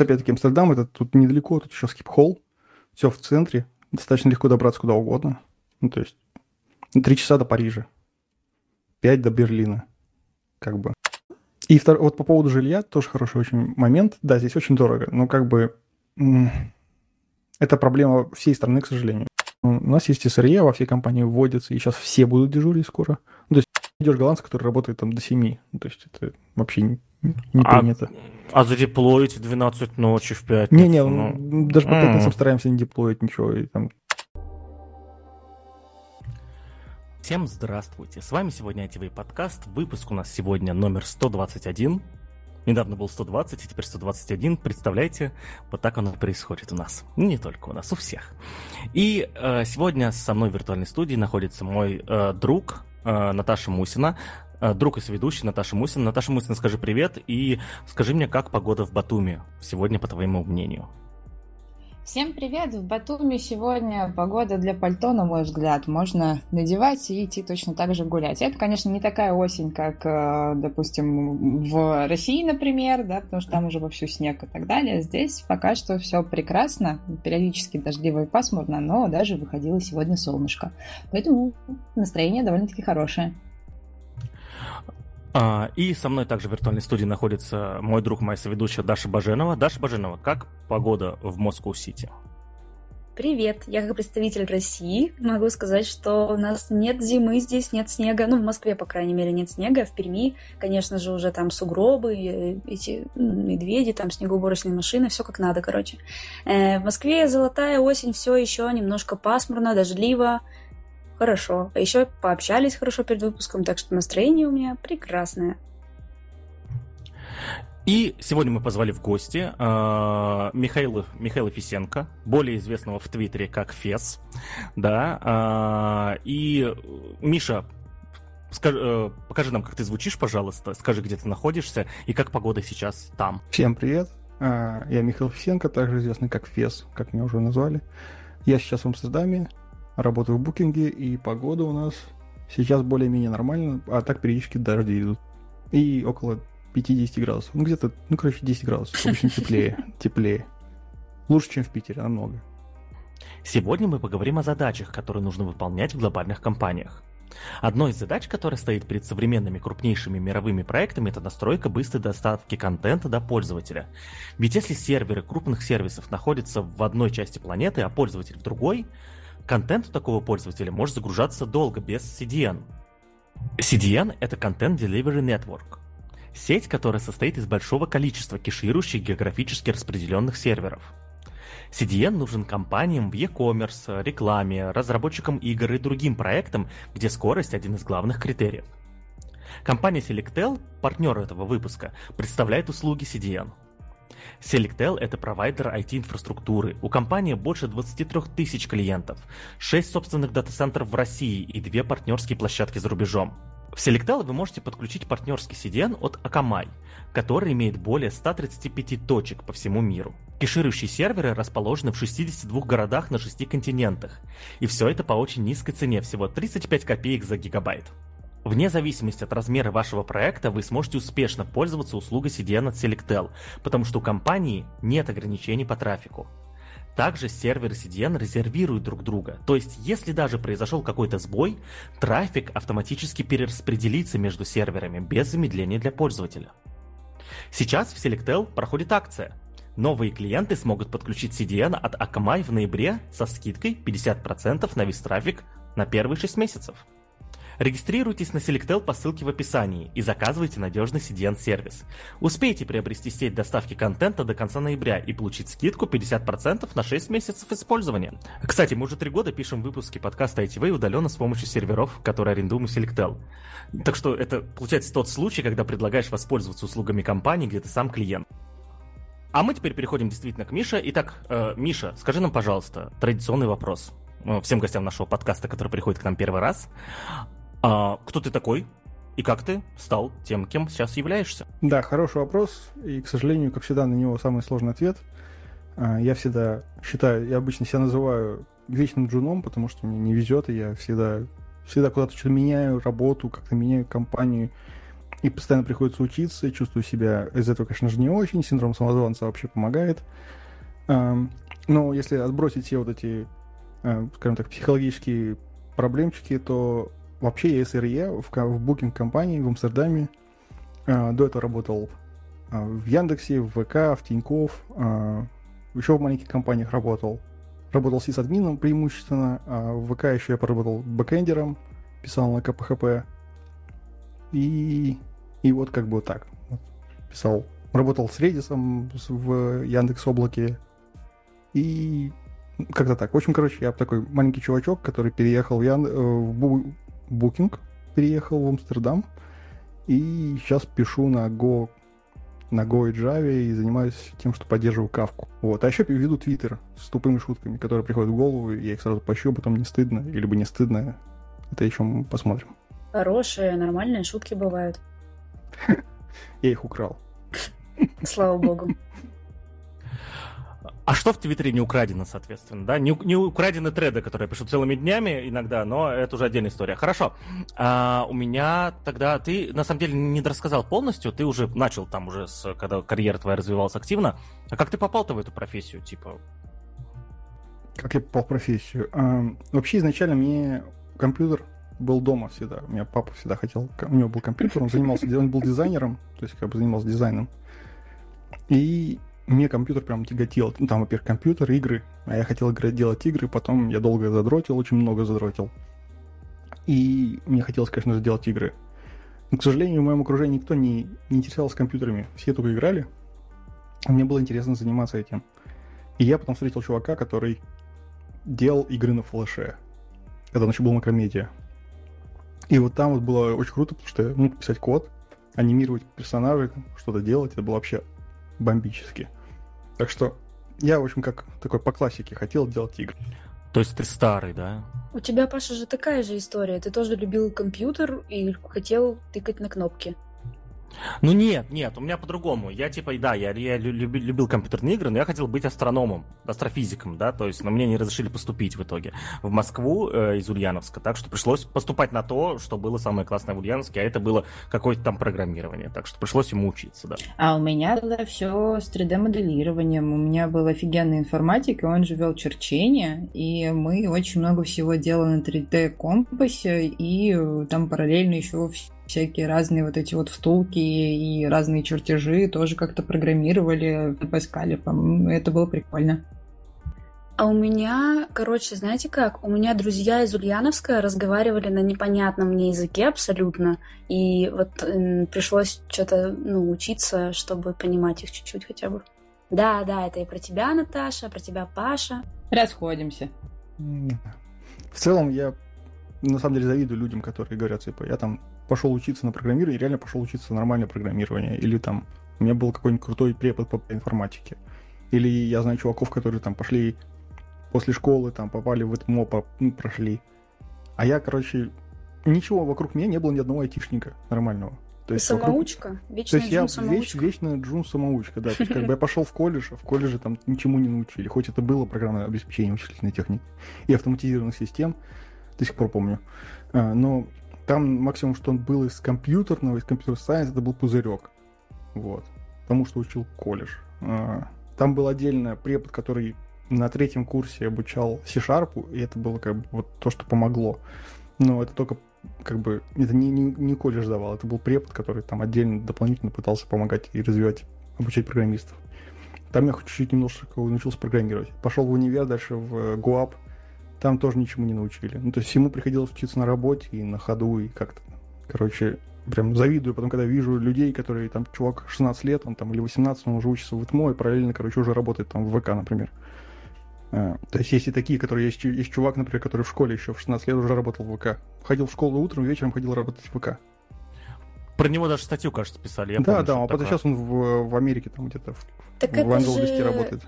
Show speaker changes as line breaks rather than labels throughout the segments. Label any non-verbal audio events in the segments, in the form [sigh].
Опять-таки, Амстердам, это тут недалеко, тут еще скип-холл, все в центре, достаточно легко добраться куда угодно. Ну, то есть, три часа до Парижа, пять до Берлина, как бы. И втор... вот по поводу жилья, тоже хороший очень момент. Да, здесь очень дорого, но как бы это проблема всей страны, к сожалению. У нас есть СРЕ, во всей компании вводится, и сейчас все будут дежурить скоро. Ну, то есть идешь голландца, который работает там до 7. Ну, то есть это вообще не,
А-
принято.
А задеплоить в 12 ночи в пятницу?
Не-не,
ну.
даже по пятницам стараемся не деплоить ничего. И там
Всем здравствуйте, с вами сегодня ITV подкаст, выпуск у нас сегодня номер 121. Недавно был 120, и теперь 121. Представляете, вот так оно происходит у нас. Не только у нас, у всех. И э, сегодня со мной в виртуальной студии находится мой э, друг э, Наташа Мусина. Э, Друг и соведущий Наташа Мусина. Наташа Мусина, скажи привет и скажи мне, как погода в Батуми сегодня, по твоему мнению?
Всем привет! В Батуми сегодня погода для пальто, на мой взгляд. Можно надевать и идти точно так же гулять. Это, конечно, не такая осень, как, э, допустим, в России, например, да, потому что там уже вовсю снег и так далее. Здесь пока что все прекрасно, периодически дождливо и пасмурно, но даже выходило сегодня солнышко. Поэтому настроение довольно-таки хорошее.
А, И со мной также в виртуальной студии находится мой друг, моя соведущая Даша Баженова. Даша Баженова, как погода в Москву-Сити?
Привет, я как представитель России могу сказать, что у нас нет зимы здесь, нет снега. Ну, в Москве, по крайней мере, нет снега. В Перми, конечно же, уже там сугробы, э, эти медведи, там снегоуборочные машины, все как надо, короче. Э, В Москве золотая осень, все еще немножко пасмурно, дождливо. Хорошо. А еще пообщались хорошо перед выпуском, так что настроение у меня прекрасное.
И сегодня мы позвали в гости э, Михаила, Михаила Фисенко, более известного в Твиттере как Фес. Да, э, и э, Миша, скажи, э, покажи нам, как ты звучишь, пожалуйста, скажи, где ты находишься и как погода сейчас там.
всем привет. А, Я Михаил Фисенко, также известный как Фес, как меня уже назвали. Я сейчас в Амстердаме, работаю в букинге, и погода у нас сейчас более-менее нормальная, а так периодически дожди идут. И около 50 градусов. Ну, где-то, ну, короче, 10 градусов. Обычно теплее, [laughs] теплее. Лучше, чем в Питере, намного.
Сегодня мы поговорим о задачах, которые нужно выполнять в глобальных компаниях. Одной из задач, которая стоит перед современными крупнейшими мировыми проектами, это настройка быстрой доставки контента до пользователя. Ведь если серверы крупных сервисов находятся в одной части планеты, а пользователь в другой, контент такого пользователя может загружаться долго без CDN. CDN — это Content Delivery Network. Сеть, которая состоит из большого количества кеширующих географически распределенных серверов. CDN нужен компаниям в e-commerce, рекламе, разработчикам игр и другим проектам, где скорость один из главных критериев. Компания Selectel, партнер этого выпуска, представляет услуги CDN. Selectel – это провайдер IT-инфраструктуры. У компании больше 23 тысяч клиентов, 6 собственных дата-центров в России и 2 партнерские площадки за рубежом. В Selectel вы можете подключить партнерский CDN от Akamai, который имеет более 135 точек по всему миру. Кеширующие серверы расположены в 62 городах на 6 континентах. И все это по очень низкой цене, всего 35 копеек за гигабайт. Вне зависимости от размера вашего проекта вы сможете успешно пользоваться услугой CDN от Selectel, потому что у компании нет ограничений по трафику. Также серверы CDN резервируют друг друга, то есть если даже произошел какой-то сбой, трафик автоматически перераспределится между серверами без замедления для пользователя. Сейчас в Selectel проходит акция. Новые клиенты смогут подключить CDN от Akamai в ноябре со скидкой 50% на весь трафик на первые 6 месяцев. Регистрируйтесь на Selectel по ссылке в описании и заказывайте надежный CDN-сервис. Успейте приобрести сеть доставки контента до конца ноября и получить скидку 50% на 6 месяцев использования. Кстати, мы уже три года пишем выпуски подкаста ITV удаленно с помощью серверов, которые арендуем у Selectel. Так что это получается тот случай, когда предлагаешь воспользоваться услугами компании, где ты сам клиент. А мы теперь переходим действительно к Мише. Итак, э, Миша, скажи нам, пожалуйста, традиционный вопрос э, всем гостям нашего подкаста, который приходит к нам первый раз. А, кто ты такой? И как ты стал тем, кем сейчас являешься?
Да, хороший вопрос, и, к сожалению, как всегда, на него самый сложный ответ. А, Я всегда считаю, я обычно себя называю вечным джуном, потому что мне не везет, и я всегда, всегда куда-то что-то меняю, работу, как-то меняю компанию. и постоянно приходится учиться, чувствую себя из этого, конечно же, не очень, синдром самозванца вообще помогает. Но если отбросить все вот эти, э, скажем так, психологические проблемчики, то вообще я СРЕ в, в букинг-компании в Амстердаме. Э, до этого работал э, в Яндексе, в ВК, в Тинькофф, еще в маленьких компаниях работал. Работал с админом преимущественно, а в ВК еще я поработал бэкэндером, писал на КПХП. И, и вот как бы вот так. Писал. Работал с Redis в Яндекс Облаке. И как-то так. В общем, короче, я такой маленький чувачок, который переехал в, Ян... Э, в Бу... Booking, переехал в Амстердам. И сейчас пишу на Go на Go и Java и занимаюсь тем, что поддерживаю кавку. Вот. А еще веду твиттер с тупыми шутками, которые приходят в голову, и я их сразу пощу, потом не стыдно, или бы не стыдно. Это еще мы посмотрим.
Хорошие, нормальные шутки бывают. [laughs]
Я их украл.
Слава богу. [laughs]
А что в Твиттере не украдено, соответственно, да? Не, не украдены треды, которые пишут целыми днями иногда, но это уже отдельная история. Хорошо. А, у меня тогда... Ты, на самом деле, не рассказал полностью. Ты уже начал там уже, с, когда карьера твоя развивалась активно. А как ты попал-то в эту профессию, типа?
Как я попал в профессию? А, вообще, изначально мне компьютер был дома всегда. У меня папа всегда хотел... У него был компьютер, он занимался... Он был дизайнером, то есть как бы занимался дизайном. И мне компьютер прям тяготел. Ну, там, во-первых, компьютер, игры. А я хотел играть, делать игры, потом я долго задротил, очень много задротил. И мне хотелось, конечно же, делать игры. Но, к сожалению, в моем окружении никто не, не интересовался компьютерами. Все только играли. Мне было интересно заниматься этим. И я потом встретил чувака, который делал игры на флеше. Это он еще был макромедиа. И вот там вот было очень круто, потому что я мог писать код, анимировать персонажей, что-то делать. Это было вообще бомбически. Так что я, в общем, как такой по классике хотел делать игры.
То есть ты старый, да?
У тебя, Паша, же такая же история. Ты тоже любил компьютер и хотел тыкать на кнопки.
Ну нет, нет, у меня по-другому. Я типа, да, я, я люби, любил компьютерные игры, но я хотел быть астрономом, астрофизиком, да, то есть, но мне не разрешили поступить в итоге в Москву э, из Ульяновска, так что пришлось поступать на то, что было самое классное в Ульяновске, а это было какое-то там программирование, так что пришлось ему учиться, да.
А у меня было все с 3D-моделированием, у меня был офигенный информатик, и он же вел черчение, и мы очень много всего делали на 3D-компасе, и там параллельно еще всякие разные вот эти вот встулки и разные чертежи тоже как-то программировали в Паскале. Это было прикольно.
А у меня, короче, знаете как? У меня друзья из Ульяновска разговаривали на непонятном мне языке абсолютно. И вот э, пришлось что-то, ну, учиться, чтобы понимать их чуть-чуть хотя бы. Да, да, это и про тебя, Наташа, про тебя, Паша.
Расходимся.
В целом, я на самом деле завидую людям, которые говорят, типа, я там пошел учиться на программирование, реально пошел учиться на нормальное программирование. Или там у меня был какой-нибудь крутой препод по информатике. Или я знаю чуваков, которые там пошли после школы, там попали в ЭТМО, по, ну, прошли. А я, короче, ничего вокруг меня не было ни одного айтишника нормального.
То есть самоучка? Вокруг...
Вечная То есть я веч, вечно джун самоучка, да. То есть как бы я пошел в колледж, а в колледже там ничему не научили. Хоть это было программное обеспечение вычислительной техники и автоматизированных систем, до сих пор помню. А, но там максимум, что он был из компьютерного, из компьютер сайенс, это был пузырек. Вот. Потому что учил колледж. А, там был отдельно препод, который на третьем курсе обучал C-Sharp, и это было как бы вот то, что помогло. Но это только как бы это не, не, не колледж давал, это был препод, который там отдельно дополнительно пытался помогать и развивать, обучать программистов. Там я чуть-чуть немножко научился программировать. Пошел в универ, дальше в ГУАП, там тоже ничему не научили. Ну, то есть ему приходилось учиться на работе и на ходу, и как-то, короче, прям завидую. Потом, когда вижу людей, которые, там, чувак 16 лет, он там, или 18, он уже учится в ИТМО, и параллельно, короче, уже работает там в ВК, например. А, то есть есть и такие, которые, есть, есть чувак, например, который в школе еще в 16 лет уже работал в ВК. Ходил в школу утром, вечером ходил работать в ВК.
Про него даже статью, кажется, писали. Я
да, помню, да, а потом сейчас он в, в Америке там где-то в,
так в Англ-Листе же... работает.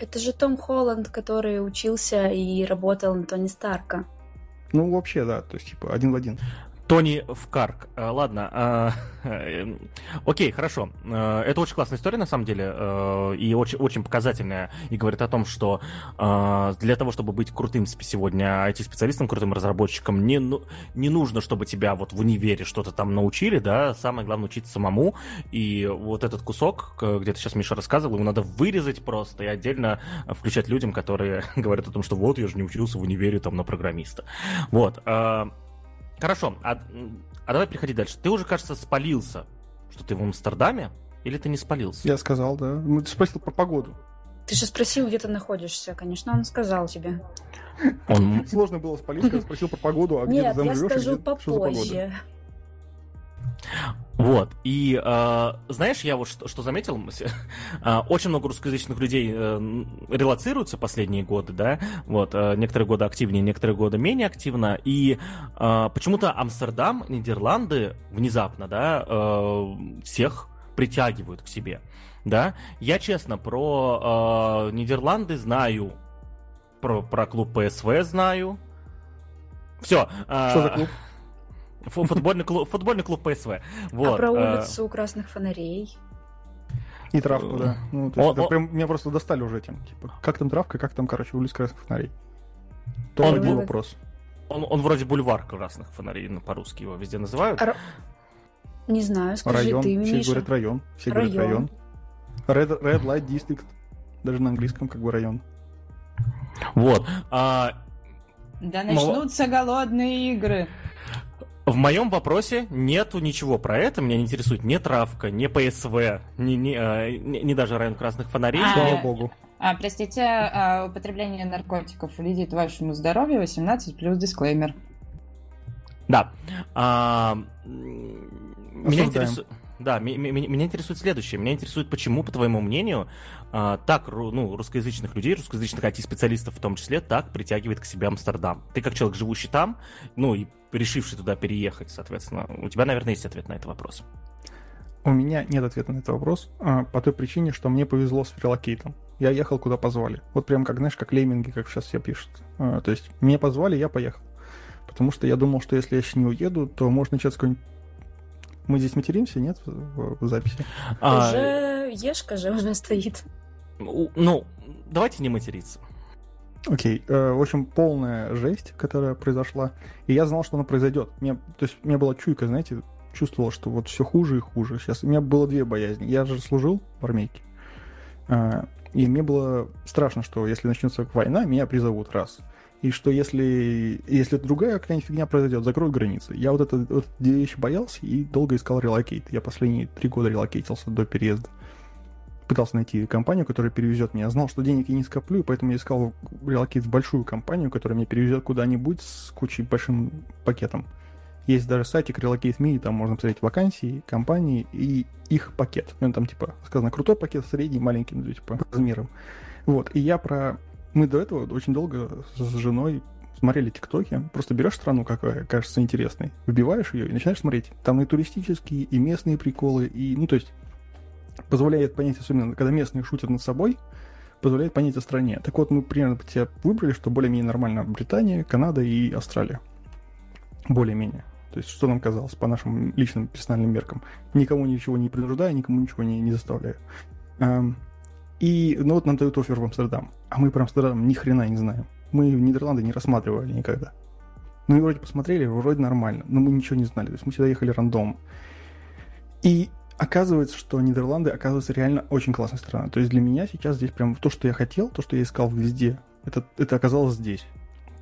Это же Том Холланд, который учился и работал на Тони Старка.
Ну, вообще, да, то есть, типа, один в один.
Тони Вкарк. А, ладно. А, э, окей, хорошо. А, это очень классная история, на самом деле, и очень, очень показательная. И говорит о том, что для того, чтобы быть крутым сегодня IT-специалистом, крутым разработчиком, не, ну, не нужно, чтобы тебя вот в универе что-то там научили, да, самое главное учиться самому. И вот этот кусок, где ты сейчас, Миша, рассказывал, его надо вырезать просто и отдельно включать людям, которые [laughs] говорят о том, что вот, я же не учился в универе там на программиста. Вот. Хорошо, а, а давай переходи дальше. Ты уже, кажется, спалился, что ты в Амстердаме, или ты не спалился?
Я сказал, да. Ну, ты спросил про погоду.
Ты же спросил, где ты находишься. Конечно, он сказал тебе.
Он... Сложно было спалиться, когда спросил про погоду, а где
Нет,
ты там
я
живешь?
скажу
где...
попозже.
Вот, и э, знаешь, я вот что, что заметил, [laughs] э, очень много русскоязычных людей э, релацируются последние годы, да, вот, э, некоторые годы активнее, некоторые годы менее активно, и э, почему-то Амстердам, Нидерланды внезапно, да, э, всех притягивают к себе, да. Я честно про э, Нидерланды знаю, про, про клуб ПСВ знаю, все.
Э, что за клуб?
Футбольный клуб, футбольный клуб ПСВ. Вот.
А про э, улицу красных фонарей?
И травку, да. Ну, то есть это прям меня просто достали уже этим. Типа, как там травка, как там, короче, улица красных фонарей. Тоже он, был вопрос.
Он, он вроде бульвар красных фонарей, ну, по-русски его везде называют. Р...
Не знаю, скажи
район.
ты,
Все
Миша.
говорят район. Все район. говорят район. Red, Red Light District. Даже на английском как бы район.
Вот. А...
Да начнутся Мол... голодные игры.
В моем вопросе нету ничего про это, меня не интересует ни травка, ни ПСВ, ни, ни, а, ни, ни даже район красных фонарей.
А,
Слава богу.
А, простите, а, употребление наркотиков вредит вашему здоровью, 18 плюс дисклеймер.
Да. А, меня интересует... Да, меня интересует следующее. Меня интересует, почему, по твоему мнению, а, так ну, русскоязычных людей, русскоязычных IT-специалистов в том числе, так притягивает к себе Амстердам. Ты как человек, живущий там, ну и решивший туда переехать, соответственно, у тебя, наверное, есть ответ на этот вопрос.
У меня нет ответа на этот вопрос а, по той причине, что мне повезло с релокейтом. Я ехал, куда позвали. Вот прям как, знаешь, как лейминги, как сейчас все пишут. А, то есть меня позвали, я поехал. Потому что я думал, что если я сейчас не уеду, то может начаться какой-нибудь мы здесь материмся, нет, в, в записи?
А... Уже ешка же уже стоит.
Ну, давайте не материться.
Окей, okay. в общем, полная жесть, которая произошла. И я знал, что она произойдет. Мне, то есть, у меня была чуйка, знаете, чувствовал, что вот все хуже и хуже. Сейчас у меня было две боязни. Я же служил в армейке. А, и мне было страшно, что если начнется война, меня призовут раз и что если, если другая какая-нибудь фигня произойдет, закроют границы. Я вот это вот вещи боялся и долго искал relocate. Я последние три года релокейтился до переезда. Пытался найти компанию, которая перевезет меня. Знал, что денег я не скоплю, поэтому я искал relocate в большую компанию, которая меня перевезет куда-нибудь с кучей большим пакетом. Есть даже сайтик Relocate.me, там можно посмотреть вакансии, компании и их пакет. Он там, типа, сказано, крутой пакет, средний, маленький, ну, типа, размером. Вот, и я про мы до этого очень долго с женой смотрели тиктоки. Просто берешь страну, какая кажется интересной, вбиваешь ее и начинаешь смотреть. Там и туристические, и местные приколы, и, ну, то есть, позволяет понять, особенно когда местные шутят над собой, позволяет понять о стране. Так вот, мы примерно по тебе выбрали, что более-менее нормально Британия, Канада и Австралия. Более-менее. То есть, что нам казалось по нашим личным персональным меркам. Никому ничего не принуждая, никому ничего не, не заставляю. И, ну вот нам дают офер в Амстердам. А мы про Амстердам ни хрена не знаем. Мы в Нидерланды не рассматривали никогда. Ну и вроде посмотрели, вроде нормально, но мы ничего не знали. То есть мы сюда ехали рандом. И оказывается, что Нидерланды оказывается реально очень классная страна. То есть для меня сейчас здесь прям то, что я хотел, то, что я искал везде, это, это оказалось здесь.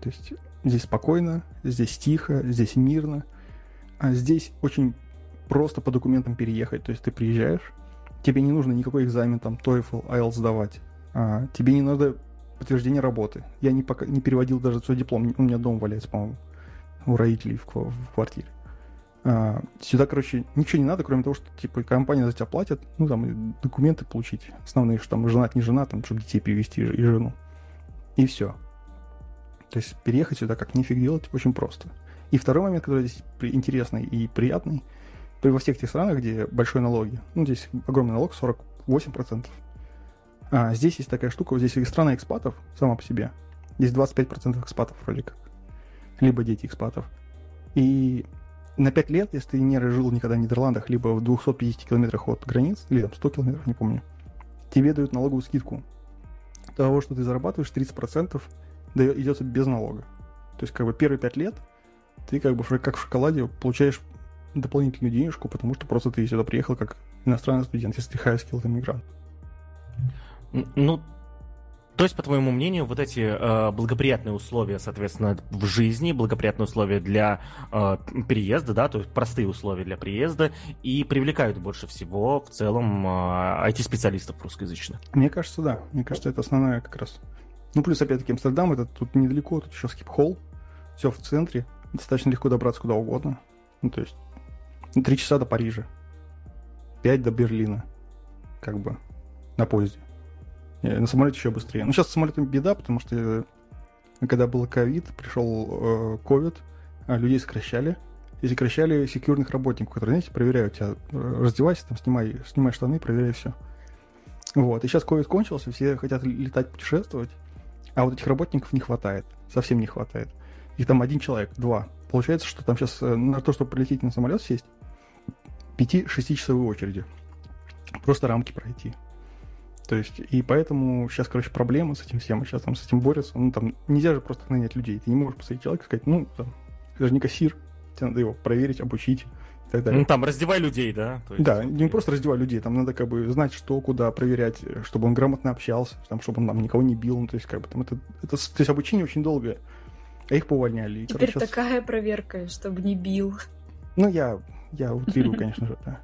То есть здесь спокойно, здесь тихо, здесь мирно. А здесь очень просто по документам переехать. То есть ты приезжаешь, тебе не нужно никакой экзамен, там, TOEFL, IELTS сдавать. А, тебе не надо подтверждение работы. Я не, пока, не переводил даже свой диплом, у меня дом валяется, по-моему, у родителей в, в квартире. А, сюда, короче, ничего не надо, кроме того, что, типа, компания за тебя платит, ну, там, документы получить, основные, что там, женат, не женат, там, чтобы детей перевести и жену. И все. То есть переехать сюда как нифиг делать очень просто. И второй момент, который здесь интересный и приятный – во всех тех странах, где большой налоги, ну, здесь огромный налог, 48%. А здесь есть такая штука, вот здесь страна экспатов сама по себе. Здесь 25% экспатов вроде как. Либо дети экспатов. И на 5 лет, если ты не жил никогда в Нидерландах, либо в 250 километрах от границ, или там 100 километров, не помню, тебе дают налоговую скидку. Того, что ты зарабатываешь, 30% идет без налога. То есть, как бы, первые 5 лет ты, как бы, как в шоколаде, получаешь дополнительную денежку, потому что просто ты сюда приехал как иностранный студент, если ты high skilled иммигрант.
Ну, то есть, по твоему мнению, вот эти э, благоприятные условия, соответственно, в жизни, благоприятные условия для э, переезда, да, то есть простые условия для приезда, и привлекают больше всего в целом э, IT-специалистов русскоязычных.
Мне кажется, да. Мне кажется, это основная как раз. Ну, плюс, опять-таки, Амстердам, это тут недалеко, тут еще скип-холл, все в центре, достаточно легко добраться куда угодно. Ну, то есть, три часа до Парижа, пять до Берлина, как бы, на поезде. На самолете еще быстрее. Ну, сейчас с самолетом беда, потому что э, когда был ковид, пришел ковид, э, людей сокращали. И сокращали секьюрных работников, которые, знаете, проверяют тебя. Э, раздевайся, там, снимай, снимай штаны, проверяй все. Вот. И сейчас ковид кончился, все хотят летать, путешествовать, а вот этих работников не хватает. Совсем не хватает. Их там один человек, два. Получается, что там сейчас на то, чтобы прилететь на самолет сесть, 5-6 часовые очереди. Просто рамки пройти. То есть, и поэтому сейчас, короче, проблемы с этим всем, сейчас там с этим борются. Ну, там, нельзя же просто нанять людей. Ты не можешь посмотреть человека и сказать, ну, там, это же не кассир, тебе надо его проверить, обучить и так далее.
Ну, там, раздевай людей, да?
есть, да, не просто раздевай людей, там надо как бы знать, что, куда проверять, чтобы он грамотно общался, там, чтобы он там никого не бил, ну, то есть, как бы, там, это, это, то есть, обучение очень долгое, а их повольняли.
И, Теперь короче, такая сейчас... проверка, чтобы не бил.
Ну, я, я утрирую, [laughs] конечно же, да.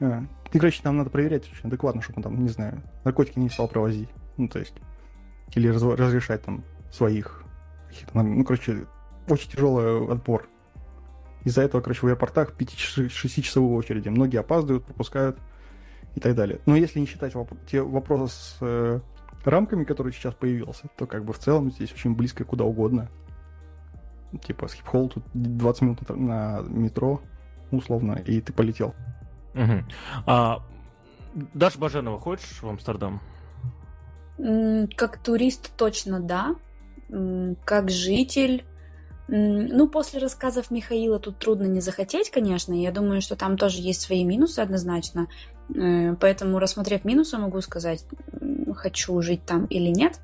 А, и, короче, там надо проверять очень адекватно, чтобы он там, не знаю, наркотики не стал провозить. Ну, то есть, или раз, разрешать там своих. Ну, короче, очень тяжелый отбор. Из-за этого, короче, в аэропортах 5-6-часовые очереди. Многие опаздывают, пропускают и так далее. Но если не считать воп- те вопросы с э, рамками, которые сейчас появился, то как бы в целом здесь очень близко куда угодно. Типа скип-холл тут 20 минут на метро, условно, и ты полетел.
Угу. А, Даша Баженова, хочешь в Амстердам?
Как турист точно да. Как житель... Ну, после рассказов Михаила тут трудно не захотеть, конечно. Я думаю, что там тоже есть свои минусы однозначно. Э, поэтому, рассмотрев минусы, могу сказать, хочу жить там или нет.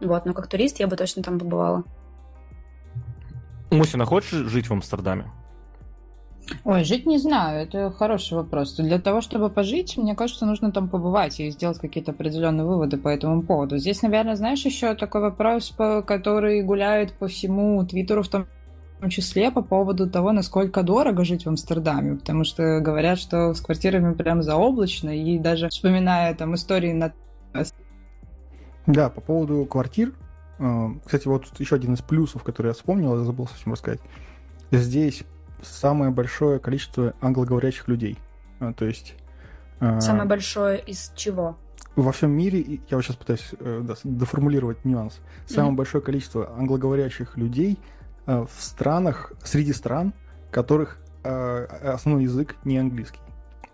Вот, но как турист я бы точно там побывала.
Мусина, хочешь жить в Амстердаме?
Ой, жить не знаю, это хороший вопрос. Для того, чтобы пожить, мне кажется, нужно там побывать и сделать какие-то определенные выводы по этому поводу. Здесь, наверное, знаешь, еще такой вопрос, который гуляет по всему Твиттеру в том числе по поводу того, насколько дорого жить в Амстердаме, потому что говорят, что с квартирами прям заоблачно, и даже вспоминая там истории на...
Да, по поводу квартир, э, кстати, вот еще один из плюсов, который я вспомнил, я забыл совсем рассказать. Здесь самое большое количество англоговорящих людей. А, то есть...
А, самое большое из чего?
Во всем мире, я вот сейчас пытаюсь э, да, доформулировать нюанс, самое mm-hmm. большое количество англоговорящих людей э, в странах, среди стран, которых э, основной язык не английский.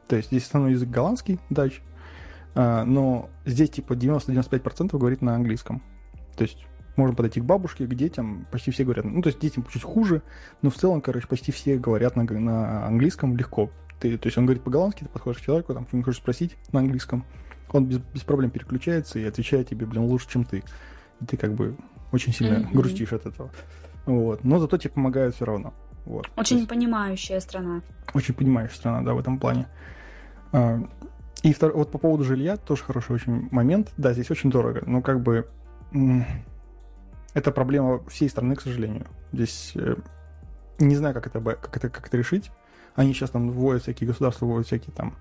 То есть здесь основной язык голландский, дач, но здесь типа 90-95% говорит на английском. То есть можно подойти к бабушке, к детям, почти все говорят. Ну, то есть детям чуть хуже, но в целом, короче, почти все говорят на, на английском легко. Ты, то есть он говорит по-голландски, ты подходишь к человеку, там, что-нибудь хочешь спросить на английском, он без, без проблем переключается и отвечает тебе, блин, лучше, чем ты. И ты как бы очень сильно mm-hmm. грустишь от этого. Вот. Но зато тебе помогают все равно. Вот.
Очень есть, понимающая страна.
Очень понимающая страна, да, в этом плане. А, и втор... вот по поводу жилья тоже хороший очень момент. Да, здесь очень дорого, но как бы это проблема всей страны, к сожалению. Здесь э, не знаю, как это, как, это, как это решить. Они сейчас там вводят всякие государства, вводят всякие там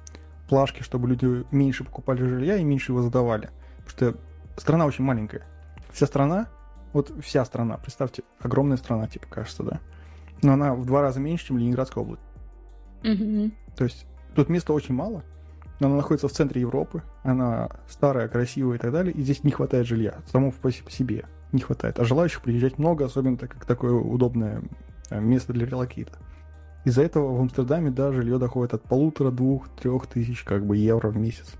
плашки, чтобы люди меньше покупали жилья и меньше его задавали. Потому что страна очень маленькая. Вся страна, вот вся страна, представьте, огромная страна, типа, кажется, да. Но она в два раза меньше, чем Ленинградская область.
Mm-hmm.
То есть тут места очень мало, но она находится в центре Европы, она старая, красивая и так далее, и здесь не хватает жилья, самому по себе не хватает. А желающих приезжать много, особенно так как такое удобное э, место для релокейта. Из-за этого в Амстердаме, да, жилье доходит от полутора, двух, трех тысяч как бы евро в месяц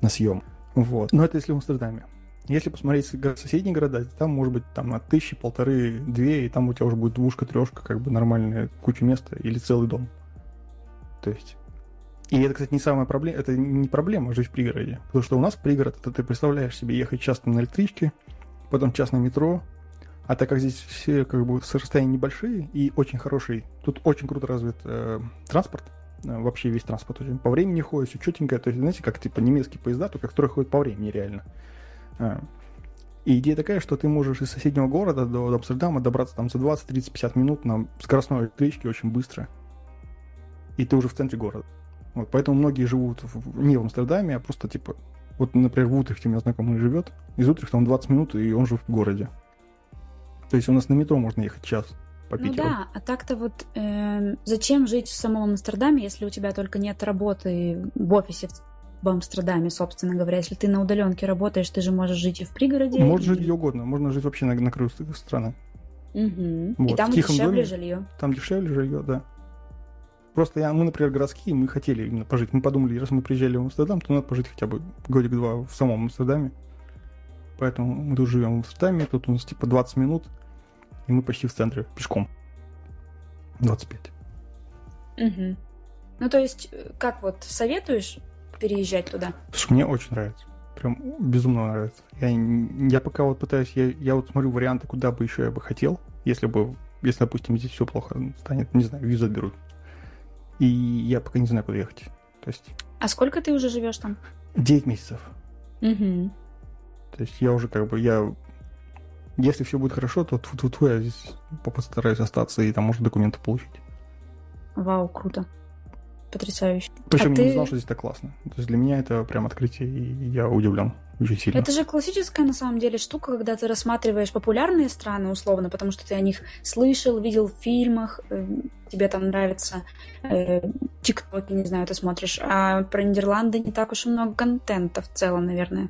на съем. Вот. Но это если в Амстердаме. Если посмотреть соседние города, там может быть там на тысячи, полторы, две, и там у тебя уже будет двушка, трешка, как бы нормальная куча места или целый дом. То есть... И это, кстати, не самая проблема, это не проблема жить в пригороде. Потому что у нас пригород, это ты представляешь себе ехать часто на электричке, потом час на метро, а так как здесь все как бы расстояния небольшие и очень хороший, тут очень круто развит э, транспорт, э, вообще весь транспорт очень по времени ходит, все четенько, то есть, знаете, как типа немецкие поезда, только которые ходят по времени реально. А. И идея такая, что ты можешь из соседнего города до, до Амстердама добраться там за 20, 30, 50 минут на скоростной электричке очень быстро. И ты уже в центре города. Вот, поэтому многие живут в, не в Амстердаме, а просто типа, вот, например, в Утрехте у меня знакомый живет, из Утрехта он 20 минут, и он живет в городе. То есть у нас на метро можно ехать час по
Ну
Питеру.
да, а так-то вот э, зачем жить в самом Амстердаме, если у тебя только нет работы в офисе в, Амстердаме, собственно говоря. Если ты на удаленке работаешь, ты же можешь жить и в пригороде.
Можно
и...
жить где угодно, можно жить вообще на, на краю ст- страны.
Мгм.
Вот,
и там дешевле
доме.
жилье.
Там дешевле жилье, да. Просто я, мы, например, городские, мы хотели именно пожить. Мы подумали, раз мы приезжали в Амстердам, то надо пожить хотя бы годик-два в самом Амстердаме. Поэтому мы тут живем в Амстердаме, тут у нас типа 20 минут, и мы почти в центре, пешком. 25.
Мгм. Ну, то есть, э, как вот, советуешь переезжать туда?
Слушай, мне очень нравится. Прям безумно нравится. Я, я пока вот пытаюсь, я, я вот смотрю варианты, куда бы еще я бы хотел, если бы, если, допустим, здесь все плохо станет, не знаю, визу отберут. И я пока не знаю, куда ехать. То есть
А сколько ты уже живешь там?
9 месяцев.
Мгм.
То есть я уже как бы, я... Если все будет хорошо, то тьфу -тьфу я здесь постараюсь остаться и там, может, документы получить.
Вау, круто. Потрясающе.
Причем
А
я не
ты-
знал, что здесь так классно. То есть для меня это прям открытие, и я удивлен очень сильно.
Это же классическая, на самом деле, штука, когда ты рассматриваешь популярные страны, условно, потому что ты о них слышал, видел в фильмах, э, тебе там нравится э, тиктоки, не знаю, ты смотришь. А про Нидерланды не так уж и много контента в целом, наверное.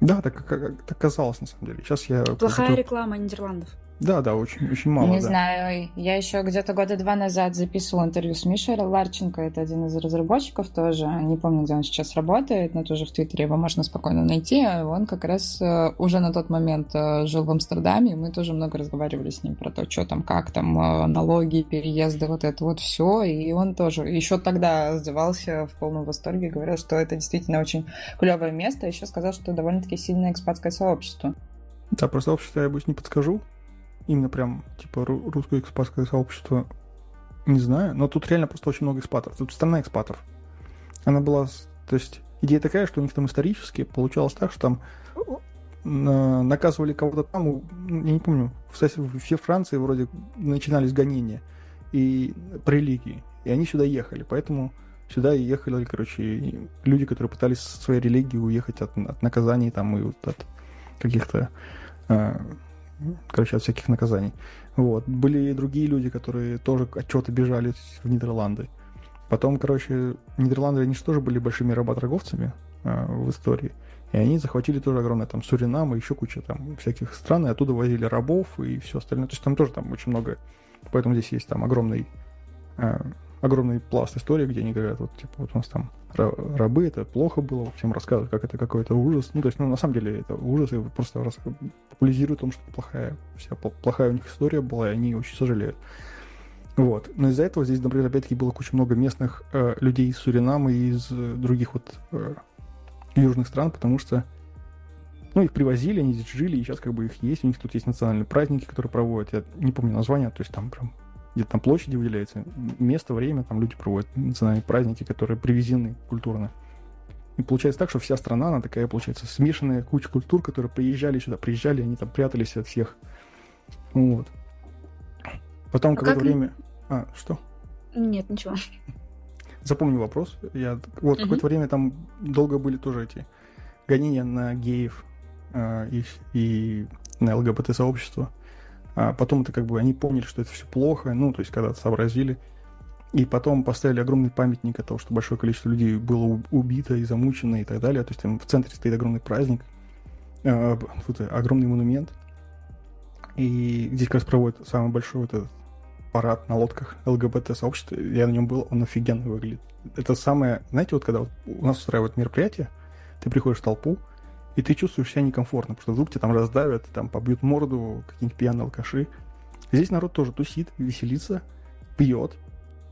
Да, так, так казалось, на самом деле. Сейчас я...
Плохая
как-то-
реклама Нидерландов.
Да, да, очень, очень мало,
не
да.
знаю, я еще где-то года два назад записывала интервью с Мишей Ларченко, это один из разработчиков тоже, не помню, где он сейчас работает, но тоже в Твиттере его можно спокойно найти. Он как раз э, уже на тот момент э, жил в Амстердаме, и мы тоже много разговаривали с ним про то, что там, как там, э, налоги, переезды, вот это вот все, и он тоже еще тогда оздавался в полном восторге, говорил, что это действительно очень клевое место, еще сказал, что довольно-таки сильное экспатское сообщество.
Да, про сообщество я больше не подскажу. Именно прям, типа, ру- русское экспатское сообщество не знаю. Но тут реально просто очень много экспатов. Тут страна экспатов. Она была... То есть идея такая, что у них там исторически получалось так, что там на- наказывали кого-то там, я не помню, в, сос- в всей Франции вроде начинались гонения и по религии, и они сюда ехали, поэтому сюда и ехали, короче, люди, которые пытались со своей религии уехать от, от наказаний там и вот от каких-то, э, короче, от всяких наказаний. Вот. Были и другие люди, которые тоже от чего-то бежали в Нидерланды. Потом, короче, Нидерланды, они же тоже были большими работорговцами э, в истории. И они захватили тоже огромное там Суринам и еще куча там всяких стран, и оттуда возили рабов и все остальное. То есть там тоже там очень много. Поэтому здесь есть там огромный, э, огромный пласт истории, где они говорят, вот типа вот у нас там ра- рабы, это плохо было, всем рассказывают, как это какой-то ужас. Ну, то есть, ну, на самом деле, это ужас, и просто рас- популяризируют о том, что плохая, вся пл- плохая у них история была, и они очень сожалеют. Вот. Но из-за этого здесь, например, опять-таки было куча много местных э, людей из Суринама и из э, других вот э, южных стран, потому что ну, их привозили, они здесь жили, и сейчас как бы их есть. У них тут есть национальные праздники, которые проводят. Я не помню название, то есть там прям где-то там площади выделяется, место, время, там люди проводят национальные праздники, которые привезены культурно. И получается так, что вся страна, она такая, получается, смешанная куча культур, которые приезжали сюда, приезжали, они там прятались от всех. Вот. Потом
А
какое-то
как-
время... А, что?
Нет, ничего.
Запомни вопрос. Я вот
Мгм.
какое-то время там долго были тоже эти гонения на геев э, и, и на ЛГБТ сообщество. А потом это как бы они поняли, что это все плохо, ну то есть когда сообразили, и потом поставили огромный памятник от того, что большое количество людей было убито и замучено и так далее. То есть там в центре стоит огромный праздник, э, огромный монумент, и здесь как раз проводят самый большой вот этот парад на лодках ЛГБТ сообщества. Я на нем был, он офигенно выглядит. Это самое, знаете, вот когда вот у нас устраивают мероприятие, ты приходишь в толпу, И ты чувствуешь себя некомфортно, потому что вдруг тебя там раздавят, там побьют морду какие-нибудь пьяные алкаши. Здесь народ тоже тусит, веселится, пьет,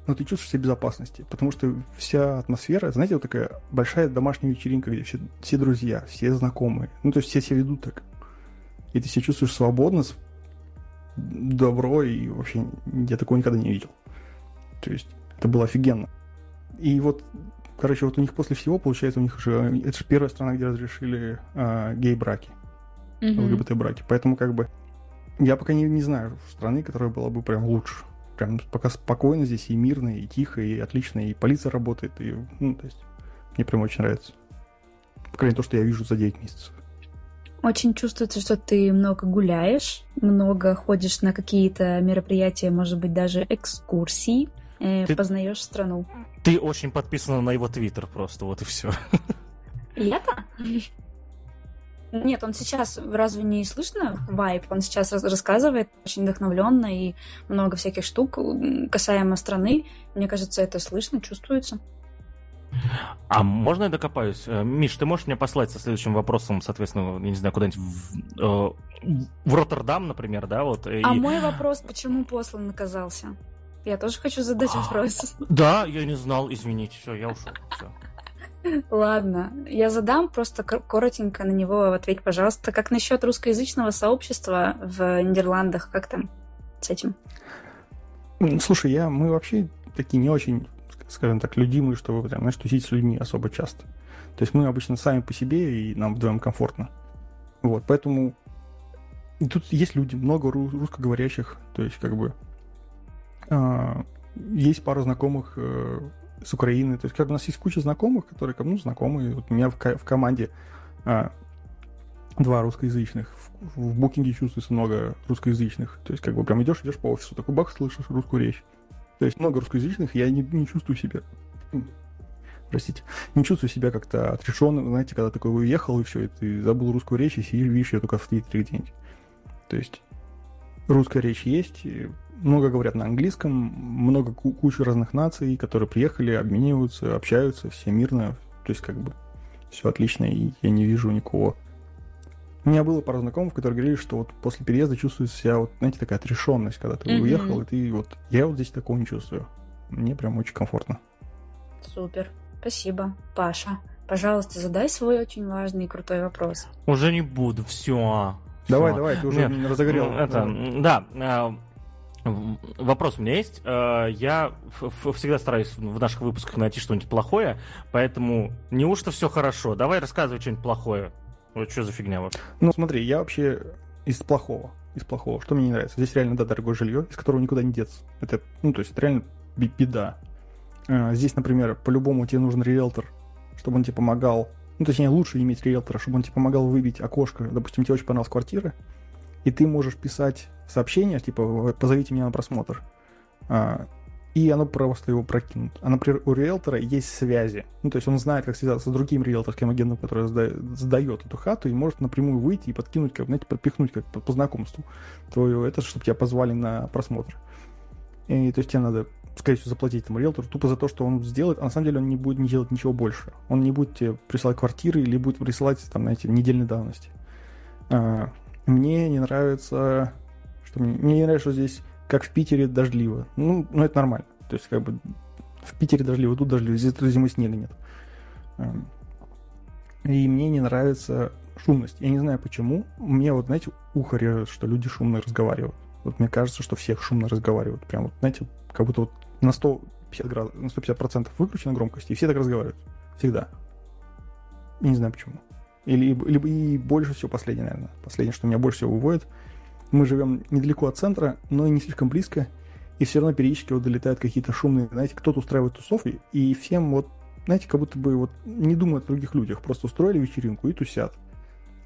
но ты чувствуешь себя в безопасности, потому что вся атмосфера, знаете, вот такая большая домашняя вечеринка, где все, все друзья, все знакомые, ну, то есть все себя ведут так. И ты себя чувствуешь свободно, добро, и вообще я такого никогда не видел. То есть это было офигенно. И вот, короче, вот у них после всего, получается, у них же, это же первая страна, где разрешили э, гей-браки, mm-hmm. ЛГБТ-браки. Поэтому как бы я пока не, не знаю страны, которая была бы прям лучше прям пока спокойно здесь и мирно, и тихо, и отлично, и полиция работает, и, ну, то есть, мне прям очень нравится. По крайней мере, то, что я вижу за 9 месяцев.
Очень чувствуется, что ты много гуляешь, много ходишь на какие-то мероприятия, может быть, даже экскурсии, э, ты... познаешь страну.
Ты очень подписана на его твиттер просто, вот и все.
Я-то? Нет, он сейчас разве не слышно вайп? Он сейчас рассказывает очень вдохновленно и много всяких штук касаемо страны. Мне кажется, это слышно, чувствуется.
А можно я докопаюсь? Э, Миш, ты можешь мне послать со следующим вопросом, соответственно, я не знаю, куда-нибудь в, э, в Роттердам, например, да? Вот,
и... А мой вопрос, почему послан оказался? Я тоже хочу задать вопрос. [laughs]
Да, я не знал, извините, все, я ушел. Все.
Ладно, я задам просто коротенько на него ответь, пожалуйста. Как насчет русскоязычного сообщества в Нидерландах? Как там с этим?
Слушай, я, мы вообще такие не очень, скажем так, людимые, чтобы прям, знаешь, тусить с людьми особо часто. То есть мы обычно сами по себе, и нам вдвоем комфортно. Вот, поэтому и тут есть люди, много русскоговорящих, то есть как бы есть пара знакомых э, с Украины. То есть как у нас есть куча знакомых, которые, ну, знакомые. Вот у меня в, в команде а, два русскоязычных. В, в букинге чувствуется много русскоязычных. То есть как бы прям идешь, идешь по офису, такой бах, слышишь русскую речь. То есть много русскоязычных, я не, не чувствую себя простите, не чувствую себя как-то отрешенным, знаете, когда такой уехал, и все, и ты забыл русскую речь, и сидишь, видишь ее только в Твиттере где-нибудь. То есть русская речь есть, много говорят на английском, много куча разных наций, которые приехали, обмениваются, общаются, все мирно, то есть как бы все отлично, и я не вижу никого. У меня было пару знакомых, которые говорили, что вот после переезда чувствуется себя, вот, знаете, такая отрешенность, когда ты mm-hmm. уехал, и ты вот, я вот здесь такого не чувствую. Мне прям очень комфортно.
Супер, спасибо. Паша, пожалуйста, задай свой очень важный и крутой вопрос.
Уже не буду, все.
Давай, давай, ты уже Нет, разогрел.
Это, да, а, Вопрос у меня есть. Э, я всегда стараюсь в наших выпусках найти что-нибудь плохое, поэтому неужто все хорошо? Давай рассказывай что-нибудь плохое. Вот что за фигня вот?
Ну, смотри, я вообще из плохого. Из плохого. Что мне не нравится? Здесь реально, да, дорогое жилье, из которого никуда не деться. Это, ну, то есть, это реально беда. Э, здесь, например, по-любому тебе нужен риэлтор, чтобы он тебе помогал. Ну, точнее, лучше иметь риэлтора, чтобы он тебе помогал выбить окошко. Допустим, тебе очень понравилась квартира, и ты можешь писать сообщение, типа, позовите меня на просмотр. А, и оно просто его прокинут. А, например, у риэлтора есть связи. Ну, то есть он знает, как связаться с другим риэлторским агентом, который сдает эту хату, и может напрямую выйти и подкинуть, как, знаете, подпихнуть как по знакомству твою, это, чтобы тебя позвали на просмотр. И, то есть тебе надо, скорее всего, заплатить этому риэлтору тупо за то, что он сделает, а на самом деле он не будет не делать ничего больше. Он не будет тебе присылать квартиры или будет присылать, там, знаете, недельной давности. А, мне не нравится что мне, мне не нравится, что здесь, как в Питере, дождливо. Ну, ну, это нормально. То есть, как бы, в Питере дождливо, тут дождливо, здесь тут зимой снега нет. Эм, и мне не нравится шумность. Я не знаю почему. Мне вот, знаете, ухо режет, что люди шумно разговаривают. Вот мне кажется, что всех шумно разговаривают. Прям вот, знаете, как будто вот на 150 градусов, на 150 процентов выключена громкость, и все так разговаривают. Всегда. Я не знаю почему. Или, либо и больше всего последнее, наверное. Последнее, что меня больше всего выводит – мы живем недалеко от центра, но и не слишком близко, и все равно периодически вот долетают какие-то шумные, знаете, кто-то устраивает тусовки, и всем вот, знаете, как будто бы вот не думают о других людях, просто устроили вечеринку и тусят.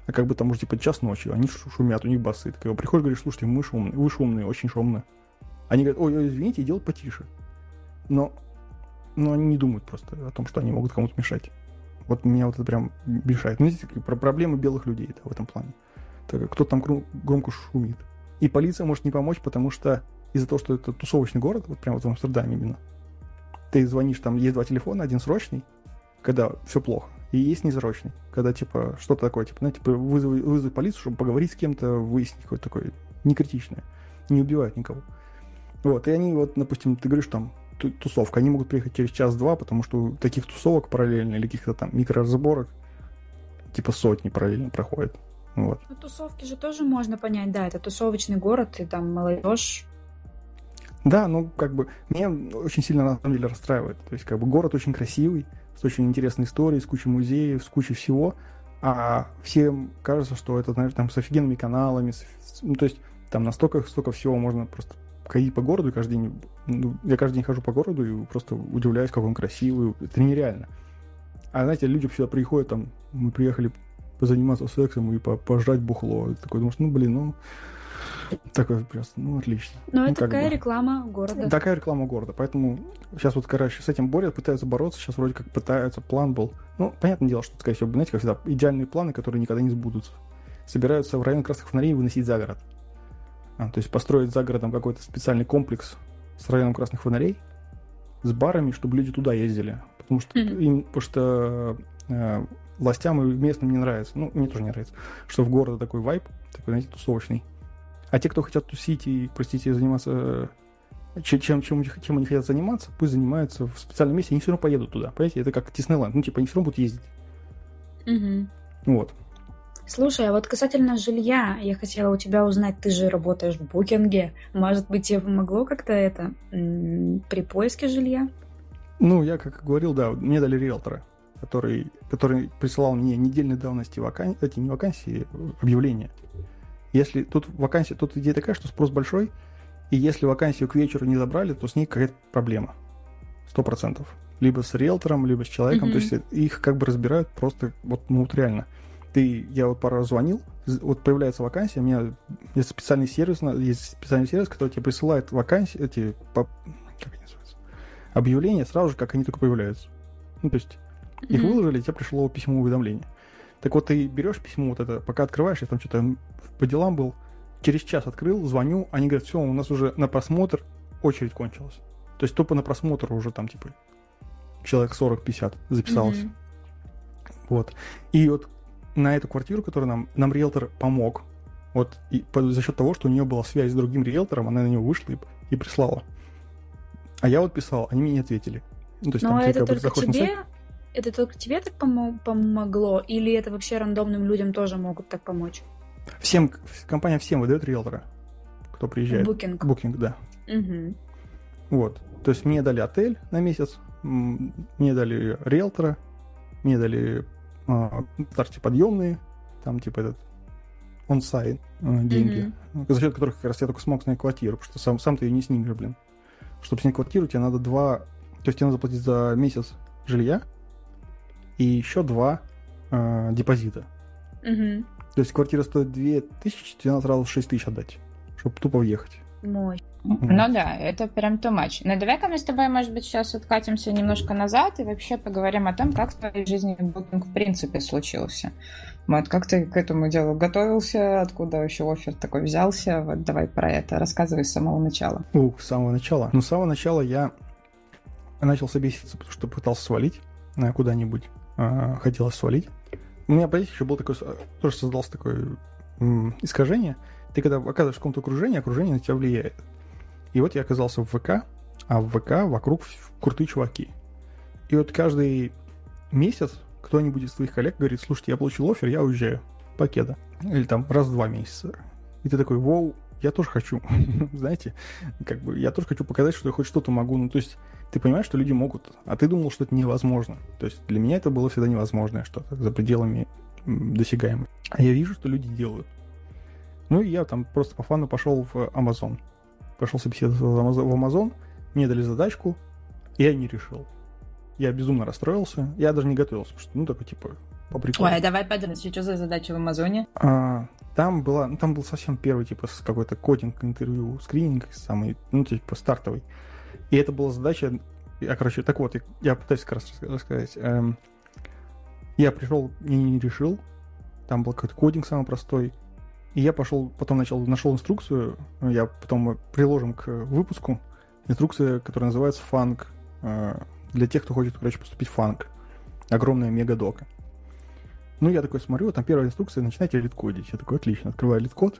А как бы там уже типа час ночи, они шумят, у них басы. Ты приходишь, говоришь, слушайте, мы шумные, вы шумные, очень шумные. Они говорят, ой, извините, делать потише. Но, но они не думают просто о том, что они могут кому-то мешать. Вот меня вот это прям мешает. Ну, здесь про проблемы белых людей да, в этом плане кто там громко шумит. И полиция может не помочь, потому что из-за того, что это тусовочный город, вот прямо вот в Амстердаме именно, ты звонишь, там есть два телефона, один срочный, когда все плохо. И есть несрочный, когда, типа, что-то такое, типа, знаете, типа, вызови, вызови полицию, чтобы поговорить с кем-то, выяснить какое-то такое некритичное. Не убивают никого. Вот, и они, вот, допустим, ты говоришь, там, тусовка, они могут приехать через час-два, потому что таких тусовок параллельно или каких-то там микроразборок типа сотни параллельно проходят. Вот.
Ну, тусовки же тоже можно понять, да, это тусовочный город, и там молодежь.
Да, ну, как бы, меня очень сильно, на самом деле, расстраивает. То есть, как бы, город очень красивый, с очень интересной историей, с кучей музеев, с кучей всего, а всем кажется, что это, знаешь, там, с офигенными каналами, с, ну, то есть, там настолько столько всего можно просто ходить по городу каждый день. Ну, я каждый день хожу по городу и просто удивляюсь, как он красивый. Это нереально. А знаете, люди сюда приходят, там, мы приехали позаниматься сексом и пожрать бухло. И такой думаешь, ну, блин, ну, такой просто, ну, отлично.
Но
ну,
это такая бы. реклама города.
Такая реклама города. Поэтому сейчас вот, короче, с этим борются, пытаются бороться. Сейчас вроде как пытаются, план был. Ну, понятное дело, что, скорее всего, знаете, как всегда, идеальные планы, которые никогда не сбудутся. Собираются в район красных фонарей выносить за город. А, то есть построить за городом какой-то специальный комплекс с районом красных фонарей, с барами, чтобы люди туда ездили. Потому что, mm-hmm. им, потому что э, властям и местным не нравится. Ну, мне тоже не нравится, что в городе такой вайп, такой, знаете, тусовочный. А те, кто хотят тусить и, простите, заниматься чем, чем, чем, чем они хотят заниматься, пусть занимаются в специальном месте, они все равно поедут туда. Понимаете, это как Диснейленд. Ну, типа, они все равно будут ездить.
Угу.
Вот.
Слушай, а вот касательно жилья, я хотела у тебя узнать, ты же работаешь в букинге. Может быть, тебе помогло как-то это при поиске жилья?
Ну, я как говорил, да, мне дали риэлтора, который, который присылал мне недельной давности вакан... эти не вакансии, объявления. Если тут вакансия, тут идея такая, что спрос большой, и если вакансию к вечеру не забрали, то с ней какая-то проблема. Сто процентов. Либо с риэлтором, либо с человеком. Mm-hmm. То есть их как бы разбирают просто вот, ну, вот реально ты, я вот пару раз звонил, вот появляется вакансия, у меня есть специальный сервис, есть специальный сервис, который тебе присылает вакансии, эти, по, как они называются, объявления сразу же, как они только появляются. Ну, то есть mm-hmm. их выложили, тебе пришло письмо уведомление. Так вот, ты берешь письмо вот это, пока открываешь, я там что-то по делам был, через час открыл, звоню, они говорят, все, у нас уже на просмотр очередь кончилась. То есть тупо на просмотр уже там, типа, человек 40-50 записалось. Mm-hmm. Вот. И вот на эту квартиру, которую нам, нам риэлтор помог, вот и по, за счет того, что у нее была связь с другим риэлтором, она на него вышла и, и прислала. А я вот писал, они мне не ответили.
Ну, то есть, Но там, это только тебе, сайт... это только тебе так помо- помогло, или это вообще рандомным людям тоже могут так помочь?
Всем, компания всем выдает риэлтора, кто приезжает.
Букинг.
Букинг, да.
Угу.
Вот. То есть мне дали отель на месяц, мне дали риэлтора, мне дали подъемные, там типа этот онсайт э, деньги, mm-hmm. за счет которых как раз я только смог снять квартиру, потому что сам, сам ты ее не снимешь, блин. Чтобы снять квартиру, тебе надо два... То есть тебе надо заплатить за месяц жилья и еще два э, депозита.
Mm-hmm.
То есть квартира стоит 2000, тебе надо сразу 6 тысяч отдать, чтобы тупо въехать.
Мой.
Ну да, это прям too much. Но давай-ка мы с тобой, может быть, сейчас откатимся немножко назад и вообще поговорим о том, как в твоей жизни букинг в принципе случился. Вот как ты к этому делу готовился, откуда вообще офер такой взялся, вот давай про это, рассказывай с самого начала.
У, с самого начала. Ну, с самого начала я начал собеситься, потому что пытался свалить э, куда-нибудь, э, хотелось свалить. У меня, понимаете, еще был такой, тоже создалось такое искажение. Ты когда оказываешь в каком-то окружении, окружение на тебя влияет. И вот я оказался в ВК, а в ВК вокруг крутые чуваки. И вот каждый месяц кто-нибудь из твоих коллег говорит, слушайте, я получил офер, я уезжаю. Пакета. Или там раз в два месяца. И ты такой, вау, я тоже хочу. [laughs] Знаете, как бы я тоже хочу показать, что я хоть что-то могу. Ну, то есть ты понимаешь, что люди могут, а ты думал, что это невозможно. То есть для меня это было всегда невозможное что-то за пределами досягаемых. А я вижу, что люди делают. Ну и я там просто по фану пошел в Amazon пошел собеседоваться в Amazon, мне дали задачку, я не решил. Я безумно расстроился, я даже не готовился, потому что, ну, такой, типа, по приколу.
Ой, а давай подробнее, что за задача в Амазоне?
А, там была, ну, там был совсем первый, типа, какой-то кодинг, интервью, скрининг самый, ну, типа, стартовый. И это была задача, я, короче, так вот, я пытаюсь как раз рассказать. Эм, я пришел, не, не решил, там был какой-то кодинг самый простой, и я пошел, потом начал, нашел инструкцию, я потом приложим к выпуску, инструкция, которая называется FAANG, э, для тех, кто хочет, короче, поступить в FAANG. огромная мегадока. Ну, я такой смотрю, там первая инструкция, начинайте литкодить. Я такой, отлично, открываю LeetCode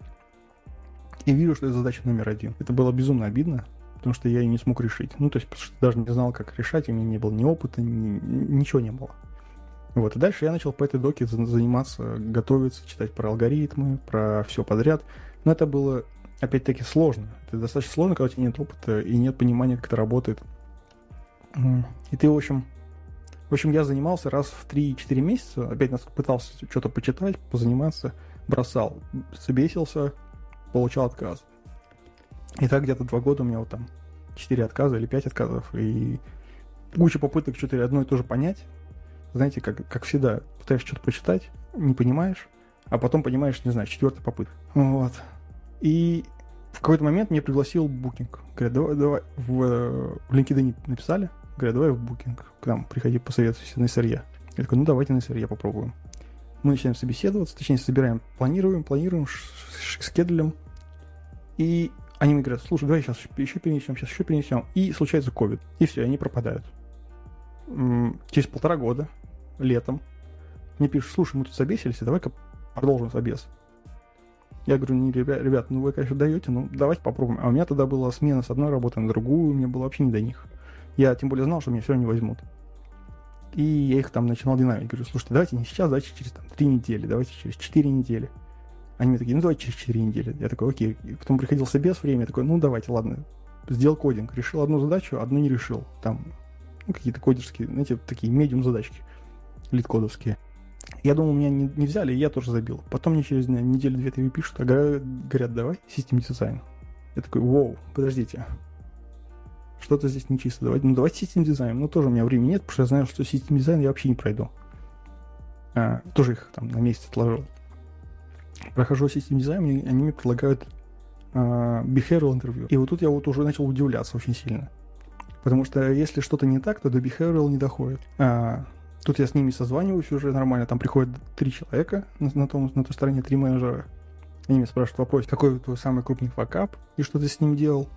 и вижу, что это задача номер один. Это было безумно обидно, потому что я ее не смог решить. Ну, то есть, даже не знал, как решать, у меня не было ни опыта, ни, ничего не было. Вот, и дальше я начал по этой доке заниматься, готовиться, читать про алгоритмы, про все подряд. Но это было, опять-таки, сложно. Это достаточно сложно, когда у тебя нет опыта и нет понимания, как это работает. И ты, в общем, в общем, я занимался раз в 3-4 месяца, опять нас пытался что-то почитать, позаниматься, бросал, собесился, получал отказ. И так где-то два года у меня вот там 4 отказа или 5 отказов, и куча попыток что-то одно и то же понять. Знаете, как, как всегда, пытаешься что-то почитать, не понимаешь, а потом понимаешь, не знаю, четвертая попытка. Вот. И в какой-то момент мне пригласил букинг. Говорят, давай, давай, в, в LinkedIn написали, Говорят, давай в букинг к нам, приходи посоветуйся на сырье. Я такой, ну давайте на сырье попробуем. Мы начинаем собеседоваться, точнее собираем, планируем, планируем, скедлем. И они мне говорят, слушай, давай сейчас еще перенесем, сейчас еще перенесем. И случается ковид. И все, они пропадают. Через полтора года, летом, мне пишут, слушай, мы тут собесились, давай-ка продолжим собес. Я говорю, не, ребят, ну вы, конечно, даете, ну давайте попробуем. А у меня тогда была смена с одной работы на другую, мне было вообще не до них. Я тем более знал, что меня все не возьмут. И я их там начинал динамить. Говорю, слушайте, давайте не сейчас, давайте через там, 3 недели, давайте через 4 недели. Они мне такие, ну давайте через 4 недели. Я такой, окей. И потом приходил без время, я такой, ну давайте, ладно. Сделал coding, решил одну задачу, одну не решил. Там ну, какие-то кодерские, знаете, такие medium задачки, литкодовские. Я думал, меня не, не взяли, и я тоже забил. Потом мне через неделю-две-три пишут, а говорят, давай, system design. Я такой, вау, подождите, что-то здесь нечисто. Давайте, ну, давайте system design. Но тоже у меня времени нет, потому что я знаю, что system design я вообще не пройду. А, тоже их там на месяц отложил. Прохожу систем дизайн, и они мне предлагают а, behavioral интервью. И вот тут я вот уже начал удивляться очень сильно. Потому что если что-то не так, то до behavioral не доходит. А, тут я с ними созваниваюсь уже нормально. Там приходят три человека на, на, том, на той стороне, три менеджера. Они меня спрашивают вопрос, какой твой самый крупный факап и что ты с ним делал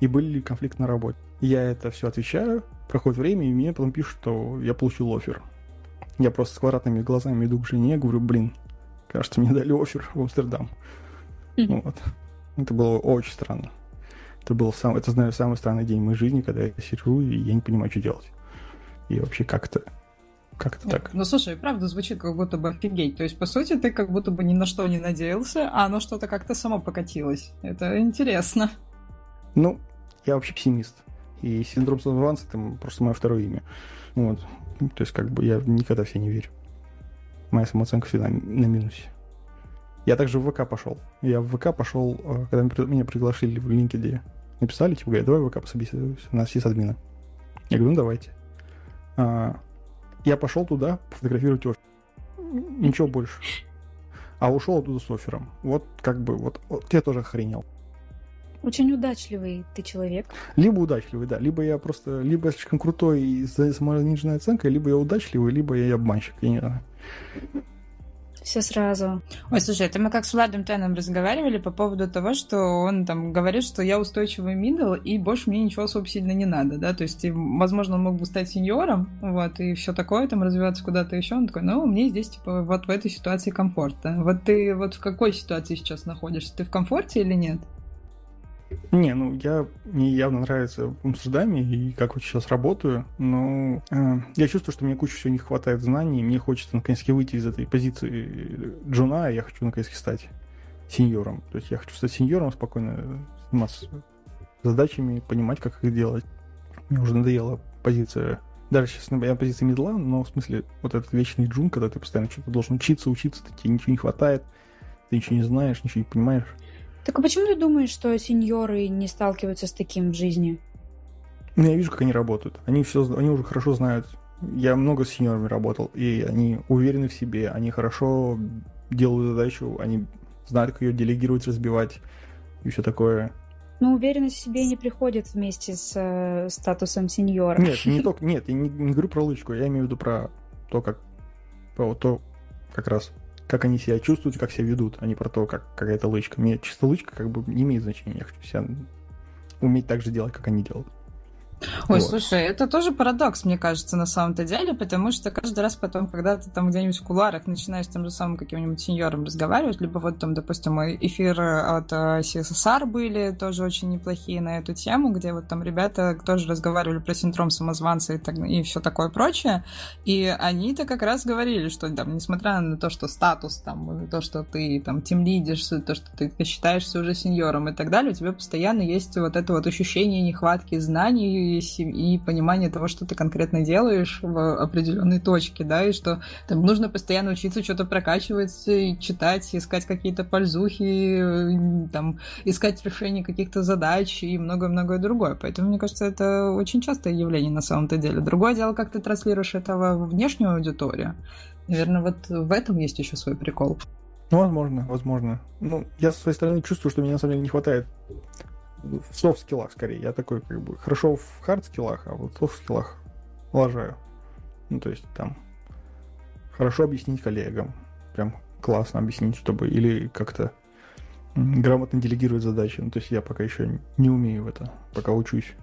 и были ли конфликты на работе. Я это все отвечаю, проходит время, и мне потом пишут, что я получил офер. Я просто с квадратными глазами иду к жене, говорю, блин, кажется, мне дали офер в Амстердам. Mm-hmm. Вот. Это было очень странно. Это был сам, это, знаю, самый странный день моей жизни, когда я сижу, и я не понимаю, что делать. И вообще как-то как-то так.
Ну, слушай, правда звучит как будто бы офигеть. То есть, по сути, ты как будто бы ни на что не надеялся, а оно что-то как-то само покатилось. Это интересно.
Ну, я вообще пессимист. И синдром самозванца это просто мое второе имя. Вот. То есть, как бы я никогда в себя не верю. Моя самооценка всегда на минусе. Я также в ВК пошел. Я в ВК пошел, э, когда меня приглашили в LinkedIn. Написали, типа, говорят, давай ВК нас есть админа. Я говорю, ну давайте. А, я пошел туда фотографировать офер. Ничего больше. А ушел оттуда с оффером. Вот как бы, вот, вот я тоже охренел.
Очень удачливый ты человек.
Либо удачливый, да. Либо я просто, либо я слишком крутой и с самониженной оценкой, либо я удачливый, либо я обманщик. Я не знаю.
Все сразу.
Ой, слушай, это мы как с Владом Теном разговаривали по поводу того, что он там говорит, что я устойчивый мидл, и больше мне ничего особо сильно не надо, да, то есть, возможно, он мог бы стать сеньором, вот, и все такое, там, развиваться куда-то еще, он такой, ну, мне здесь, типа, вот в этой ситуации комфортно. Вот ты вот в какой ситуации сейчас находишься? Ты в комфорте или нет?
Не, ну я мне явно нравится в Амстердаме и как вот сейчас работаю, но э, я чувствую, что мне куча всего не хватает знаний, и мне хочется наконец-таки выйти из этой позиции джуна, и я хочу наконец-таки стать сеньором. То есть я хочу стать сеньором, спокойно заниматься задачами, понимать, как их делать. Мне уже надоела позиция даже сейчас я позиция медла, но в смысле вот этот вечный джун, когда ты постоянно что-то должен учиться, учиться, тебе ничего не хватает, ты ничего не знаешь, ничего не понимаешь.
Так а почему ты думаешь, что сеньоры не сталкиваются с таким в жизни?
Ну, я вижу, как они работают. Они все, они уже хорошо знают. Я много с сеньорами работал, и они уверены в себе, они хорошо делают задачу, они знают, как ее делегировать, разбивать и все такое.
Но уверенность в себе не приходит вместе с э, статусом сеньора.
Нет, не только, [laughs] нет, я не, не говорю про лычку, я имею в виду про то, как про то, как раз как они себя чувствуют, как себя ведут, а не про то, как какая-то лычка. Мне чисто лычка как бы не имеет значения. Я хочу себя уметь так же делать, как они делают.
Ой, вот. слушай, это тоже парадокс, мне кажется, на самом-то деле, потому что каждый раз потом, когда ты там где-нибудь в куларах начинаешь с тем же самым каким-нибудь сеньором разговаривать, либо вот там, допустим, эфиры от CSSR были тоже очень неплохие на эту тему, где вот там ребята тоже разговаривали про синдром самозванца и, так, и все такое прочее, и они-то как раз говорили, что там, несмотря на то, что статус, там, то, что ты там тем лидишь, то, что ты считаешься уже сеньором и так далее, у тебя постоянно есть вот это вот ощущение нехватки знаний и понимание того, что ты конкретно делаешь в определенной точке, да, и что там нужно постоянно учиться что-то прокачивать, и читать, искать какие-то пользухи, там, искать решение каких-то задач и многое-многое другое. Поэтому, мне кажется, это очень частое явление на самом-то деле. Другое дело, как ты транслируешь это в внешнюю аудиторию. Наверное, вот в этом есть еще свой прикол.
Ну, возможно, возможно. Ну, я со своей стороны чувствую, что мне на самом деле не хватает в софт-скиллах скорее. Я такой, как бы, хорошо в хард-скиллах, а вот в софт-скиллах лажаю. Ну, то есть там хорошо объяснить коллегам. Прям классно объяснить, чтобы или как-то грамотно делегировать задачи. Ну, то есть я пока еще не умею в это, пока учусь.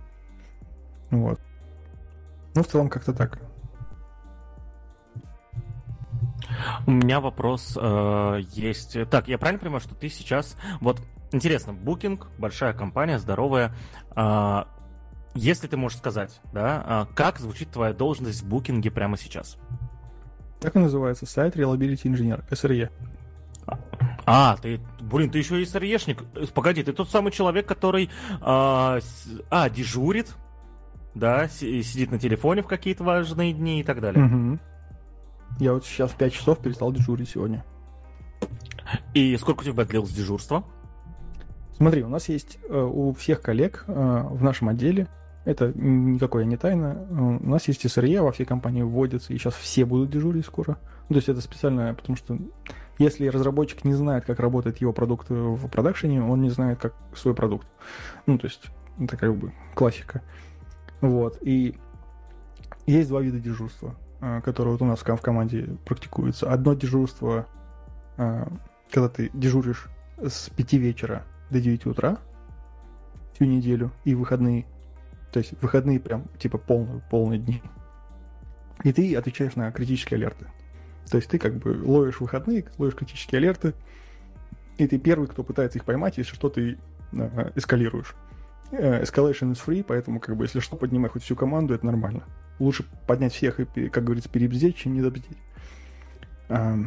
Вот. Ну, в целом как-то так.
У меня вопрос э, есть. Так, я правильно понимаю, что ты сейчас... Вот, интересно, Booking, большая компания, здоровая. Э, если ты можешь сказать, да, э, как звучит твоя должность в Booking прямо сейчас?
Так и называется, сайт Reliability Engineer, SRE.
А, ты, блин, ты еще и SRE-шник. Погоди, ты тот самый человек, который, а, а дежурит, да, сидит на телефоне в какие-то важные дни и так далее.
Угу. Я вот сейчас в 5 часов перестал дежурить сегодня.
И сколько у тебя длилось дежурство?
Смотри, у нас есть э, у всех коллег э, в нашем отделе, это никакое не тайна, э, у нас есть СРЕ, во всей компании вводится, и сейчас все будут дежурить скоро. Ну, то есть это специально, потому что если разработчик не знает, как работает его продукт в продакшене, он не знает, как свой продукт. Ну, то есть это как бы классика. Вот, и есть два вида дежурства. Которое вот у нас в команде практикуется. Одно дежурство, когда ты дежуришь с 5 вечера до 9 утра всю неделю и выходные. То есть выходные прям типа полные, полные дни. И ты отвечаешь на критические алерты. То есть ты как бы ловишь выходные, ловишь критические алерты, и ты первый, кто пытается их поймать, если что, ты э, эскалируешь. Escalation is free, поэтому, как бы, если что, поднимай хоть всю команду, это нормально лучше поднять всех и, как говорится, перебздеть, чем не добздеть. А,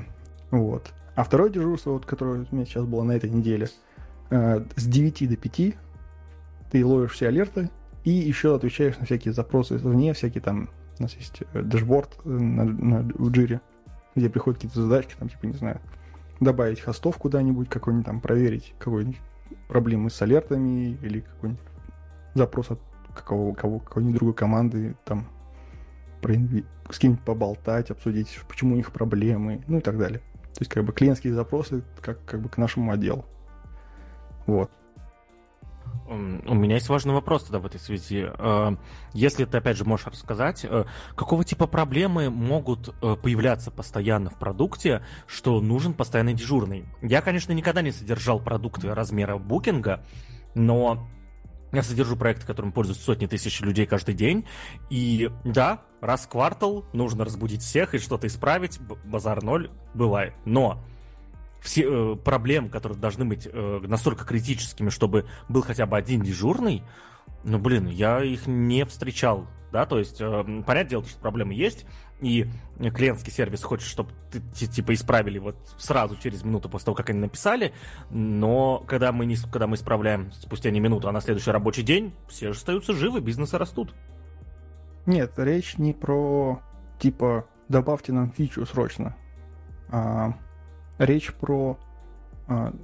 вот. А второе дежурство, вот, которое у меня сейчас было на этой неделе, а, с 9 до 5 ты ловишь все алерты и еще отвечаешь на всякие запросы извне, всякие там, у нас есть э, дашборд э, на, на, в джире, где приходят какие-то задачки, там, типа, не знаю, добавить хостов куда-нибудь, какой-нибудь там, проверить какой-нибудь проблемы с алертами или какой-нибудь запрос от какого, кого, какой-нибудь другой команды, там, про с кем-нибудь поболтать, обсудить, почему у них проблемы, ну и так далее. То есть, как бы, клиентские запросы как, как бы к нашему отделу. Вот.
У меня есть важный вопрос тогда в этой связи. Э, если ты, опять же, можешь рассказать, э, какого типа проблемы могут э, появляться постоянно в продукте, что нужен постоянный дежурный? Я, конечно, никогда не содержал продукты размера букинга, но я содержу проекты, которым пользуются сотни тысяч людей каждый день. И да, раз в квартал нужно разбудить всех и что-то исправить. Базар ноль бывает. Но все э, проблем, которые должны быть э, настолько критическими, чтобы был хотя бы один дежурный, ну, блин, я их не встречал, да, то есть, э, понятное дело, что проблемы есть, и клиентский сервис хочет, чтобы ты, типа исправили вот сразу через минуту после того, как они написали, но когда мы, не, когда мы исправляем спустя не минуту, а на следующий рабочий день, все же остаются живы, бизнесы растут.
Нет, речь не про типа добавьте нам фичу срочно. А, речь про а,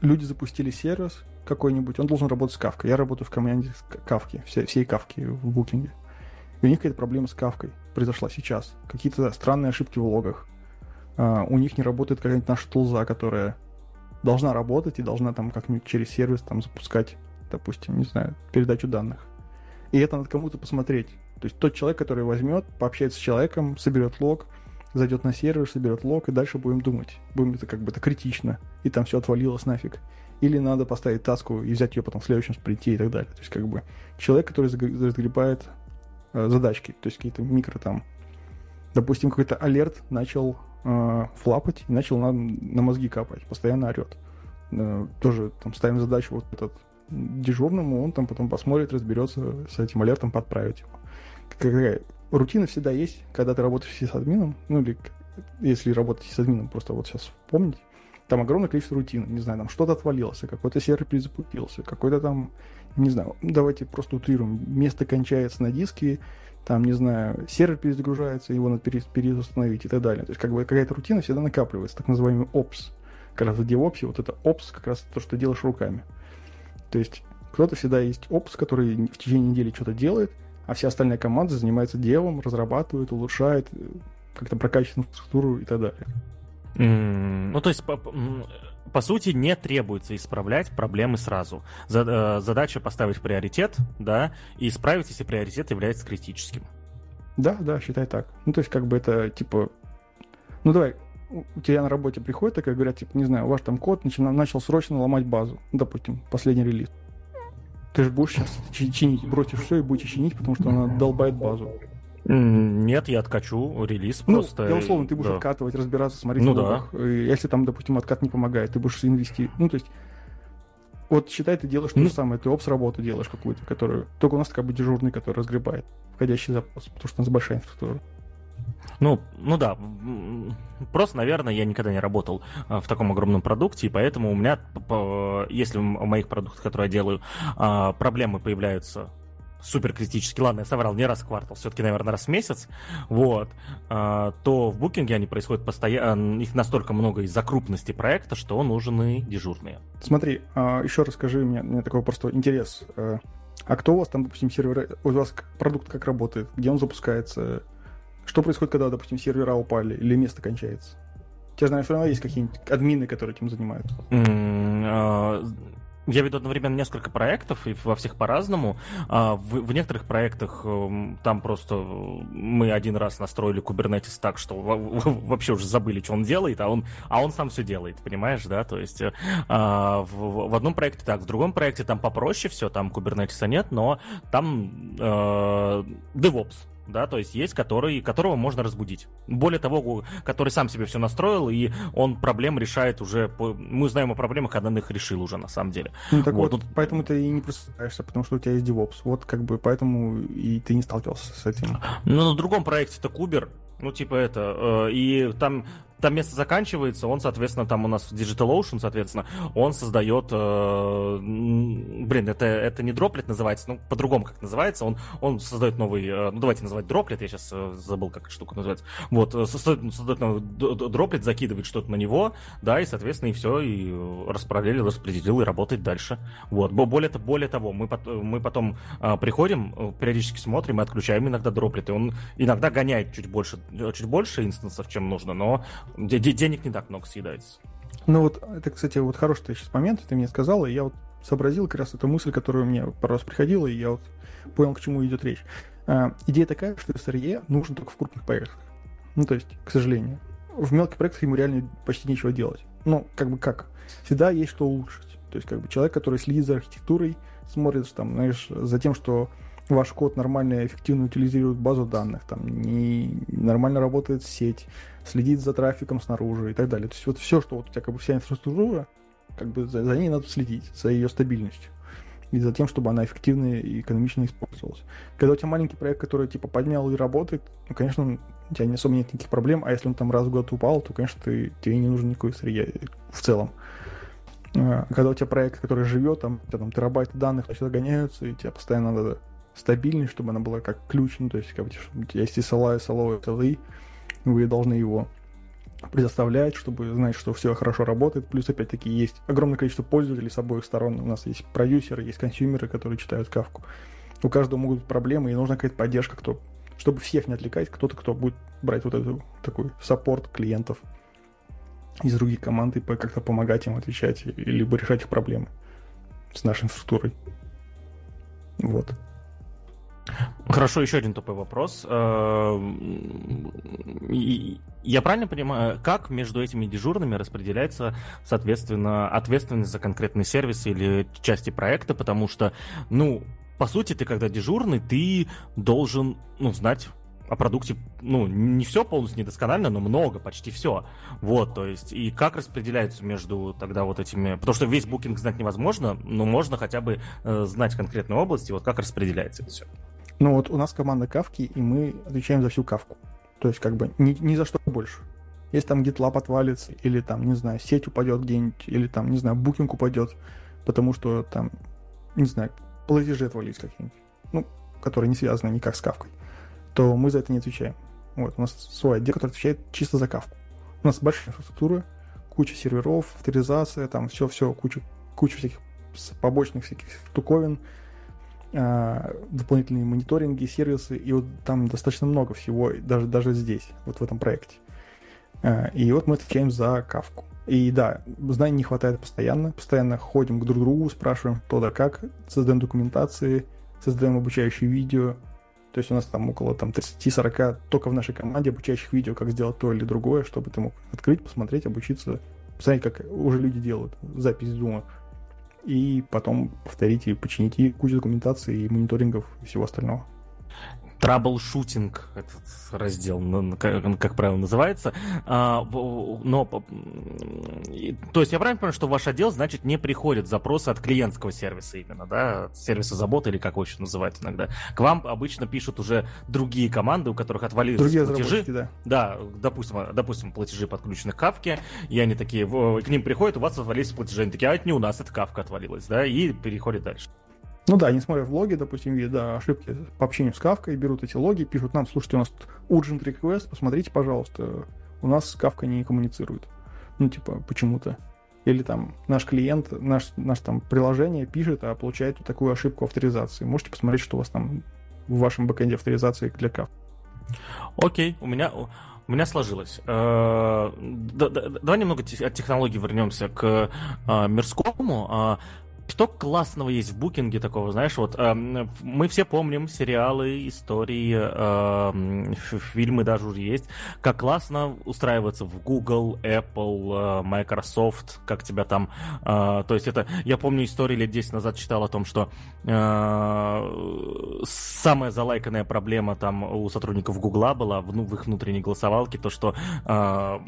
люди запустили сервис какой-нибудь, он должен работать с кавкой. Я работаю в команде кавки, все, всей кавки в букинге. И у них какая-то проблема с кавкой произошла сейчас. Какие-то странные ошибки в логах. Uh, у них не работает какая-нибудь наша тулза, которая должна работать и должна там как-нибудь через сервис там запускать, допустим, не знаю, передачу данных. И это надо кому-то посмотреть. То есть тот человек, который возьмет, пообщается с человеком, соберет лог, зайдет на сервер, соберет лог, и дальше будем думать. Будем это как бы это критично, и там все отвалилось нафиг. Или надо поставить таску и взять ее потом в следующем спринте и так далее. То есть как бы человек, который разгребает э, задачки, то есть какие-то микро там, допустим, какой-то алерт начал э, флапать и начал на, на мозги капать, постоянно орет. Э, тоже там ставим задачу вот этот дежурному, он там потом посмотрит, разберется с этим алертом, подправить его. Какая рутина всегда есть, когда ты работаешь с админом, ну или если работать с админом, просто вот сейчас вспомнить, там огромное количество рутин, не знаю, там что-то отвалилось, какой-то сервер перезапустился, какой-то там, не знаю, давайте просто утрируем, место кончается на диске, там, не знаю, сервер перезагружается, его надо переустановить и так далее. То есть как бы какая-то рутина всегда накапливается, так называемый опс. Как раз в DevOps вот это опс как раз то, что делаешь руками. То есть кто-то всегда есть опс, который в течение недели что-то делает, а вся остальная команда занимается делом, разрабатывает, улучшает, э, как-то прокачивает инфраструктуру и так далее.
Mm, ну, то есть, по, по сути, не требуется исправлять проблемы сразу. Э, задача поставить приоритет, да, и исправить, если приоритет является критическим.
Да, да, считай так. Ну, то есть, как бы это, типа, ну, давай, у тебя на работе приходит такая, говорят, типа, не знаю, ваш там код начал, начал срочно ломать базу, допустим, последний релиз. Ты же будешь сейчас чинить, бросишь все и будешь чинить, потому что она долбает базу.
Нет, я откачу релиз
ну,
просто.
Я условно, ты будешь да. откатывать, разбираться, смотреть
ну.
Да. Если там, допустим, откат не помогает, ты будешь инвестировать. Ну, то есть, вот считай, ты делаешь ну, то же самое, ты опс работу делаешь какую-то, которую... Только у нас как бы дежурный, который разгребает входящий запрос, потому что у нас большая инфраструктура.
Ну, ну да, просто, наверное, я никогда не работал а, в таком огромном продукте, и поэтому у меня, если в моих продуктах, которые я делаю, а, проблемы появляются супер критически, ладно, я соврал, не раз в квартал, все-таки, наверное, раз в месяц, вот, а, то в букинге они происходят постоянно, их настолько много из-за крупности проекта, что нужны дежурные.
Смотри, еще расскажи мне, мне такой просто интерес. Э, а кто у вас там, допустим, сервер, у вас продукт как работает, где он запускается, что происходит, когда, допустим, сервера упали или место кончается? Знаешь, все равно есть какие-нибудь админы, которые этим занимаются.
А, я веду одновременно несколько проектов, и во всех по-разному. А, в, в некоторых проектах эм, там просто мы один раз настроили Kubernetes так, что вообще уже забыли, что он делает, а он, а он сам все делает, понимаешь, да? То есть э, а, в, в одном проекте так, в другом проекте там попроще все, там Kubernetes нет, но там э, DevOps, да, то есть есть который, которого можно разбудить. Более того, который сам себе все настроил, и он проблем решает уже, по... мы знаем о проблемах, когда он их решил уже на самом деле.
Ну так вот, вот поэтому ты и не просыпаешься, потому что у тебя есть DevOps, вот как бы поэтому и ты не сталкивался с этим.
Ну на другом проекте это Кубер, ну, типа это. Э, и там там место заканчивается, он, соответственно, там у нас DigitalOcean, соответственно, он создает, э, блин, это, это не дроплет называется, ну, по-другому как называется, он, он создает новый, э, ну, давайте называть дроплет, я сейчас э, забыл, как эта штука называется, вот, э, создает, создает новый дроплет, закидывает что-то на него, да, и, соответственно, и все, и распроделил, распределил, и работает дальше, вот, более, более того, мы, мы потом э, приходим, э, периодически смотрим и отключаем иногда дроплеты, он иногда гоняет чуть больше, чуть больше инстансов, чем нужно, но денег не так много съедается.
Ну вот, это, кстати, вот хороший ты сейчас момент, ты мне сказал, и я вот сообразил как раз эту мысль, которая мне пару раз приходила, и я вот понял, к чему идет речь. А, идея такая, что SRE нужен только в крупных проектах. Ну, то есть, к сожалению. В мелких проектах ему реально почти нечего делать. Ну, как бы как. Всегда есть что улучшить. То есть, как бы человек, который следит за архитектурой, смотрит, там, знаешь, за тем, что ваш код нормально и эффективно утилизирует базу данных, там не нормально работает сеть, следит за трафиком снаружи и так далее. То есть вот все, что вот у тебя как бы вся инфраструктура, как бы за, за ней надо следить, за ее стабильностью и за тем, чтобы она эффективно и экономично использовалась. Когда у тебя маленький проект, который типа поднял и работает, ну, конечно, у тебя не особо нет никаких проблем, а если он там раз в год упал, то, конечно, ты, тебе не нужен никакой сырье в целом. А, когда у тебя проект, который живет, там, у тебя там терабайты данных сюда гоняются, и тебе постоянно надо стабильность, чтобы она была как ключ, ну, то есть, как бы, у тебя есть SLA, SLO, SLI, вы должны его предоставлять, чтобы знать, что все хорошо работает. Плюс, опять-таки, есть огромное количество пользователей с обоих сторон. У нас есть продюсеры, есть консюмеры, которые читают кавку. У каждого могут быть проблемы, и нужна какая-то поддержка, кто, чтобы всех не отвлекать, кто-то, кто будет брать вот эту такой саппорт клиентов из других команд и как-то помогать им отвечать, либо решать их проблемы с нашей инфраструктурой. Вот.
Хорошо, еще один тупой вопрос. Э, я правильно понимаю, как между этими дежурными распределяется, соответственно, ответственность за конкретный сервис или части проекта, потому что, ну, по сути, ты когда дежурный, ты должен, ну, знать о продукте, ну, не все полностью недосконально, но много, почти все. Вот, то есть, и как распределяется между тогда вот этими... Потому что весь букинг знать невозможно, но можно хотя бы э, знать конкретную область, и вот как распределяется это все.
Ну вот у нас команда кавки, и мы отвечаем за всю кавку. То есть как бы ни, ни за что больше. Если там GitLab отвалится, или там, не знаю, сеть упадет где-нибудь, или там, не знаю, букинг упадет, потому что там, не знаю, платежи отвалились какие-нибудь, ну, которые не связаны никак с кавкой то мы за это не отвечаем. Вот, у нас свой отдел, который отвечает чисто за кавку. У нас большая инфраструктура, куча серверов, авторизация, там все-все, куча, куча всяких побочных всяких штуковин, дополнительные мониторинги, сервисы, и вот там достаточно много всего, даже, даже здесь, вот в этом проекте. Э, и вот мы отвечаем за кавку. И да, знаний не хватает постоянно, постоянно ходим к друг другу, спрашиваем, кто да как, создаем документации, создаем обучающие видео, то есть у нас там около там, 30-40 только в нашей команде обучающих видео, как сделать то или другое, чтобы ты мог открыть, посмотреть, обучиться, посмотреть, как уже люди делают запись зума, и потом починить и кучу документации и мониторингов и всего остального
траблшутинг этот раздел, как, правило, называется. А, но, то есть я правильно понимаю, что ваш отдел, значит, не приходят запросы от клиентского сервиса именно, да, сервиса заботы или как его еще называют иногда. К вам обычно пишут уже другие команды, у которых отвалились
другие платежи. Да.
да, допустим, допустим, платежи подключены к кавке, и они такие, к ним приходят, у вас отвалились платежи, они такие, а это не у нас, это кавка отвалилась, да, и переходят дальше.
Ну да, они смотрят логи, допустим, видят да, ошибки по общению с кавкой, берут эти логи, пишут нам, слушайте, у нас тут urgent request, посмотрите, пожалуйста, у нас кавка не коммуницирует. Ну, типа, почему-то. Или там наш клиент, наш, наш там приложение пишет, а получает вот такую ошибку авторизации. Можете посмотреть, что у вас там в вашем бэкэнде авторизации для кавки.
Окей, у меня у меня сложилось. Э, давай немного от технологий вернемся к э, мирскому. Что классного есть в букинге такого, знаешь, вот э, мы все помним сериалы, истории, э, фильмы даже уже есть, как классно устраиваться в Google, Apple, э, Microsoft, как тебя там, э, то есть это, я помню историю лет 10 назад читал о том, что э, самая залайканная проблема там у сотрудников Гугла была в, ну, в их внутренней голосовалке, то, что э,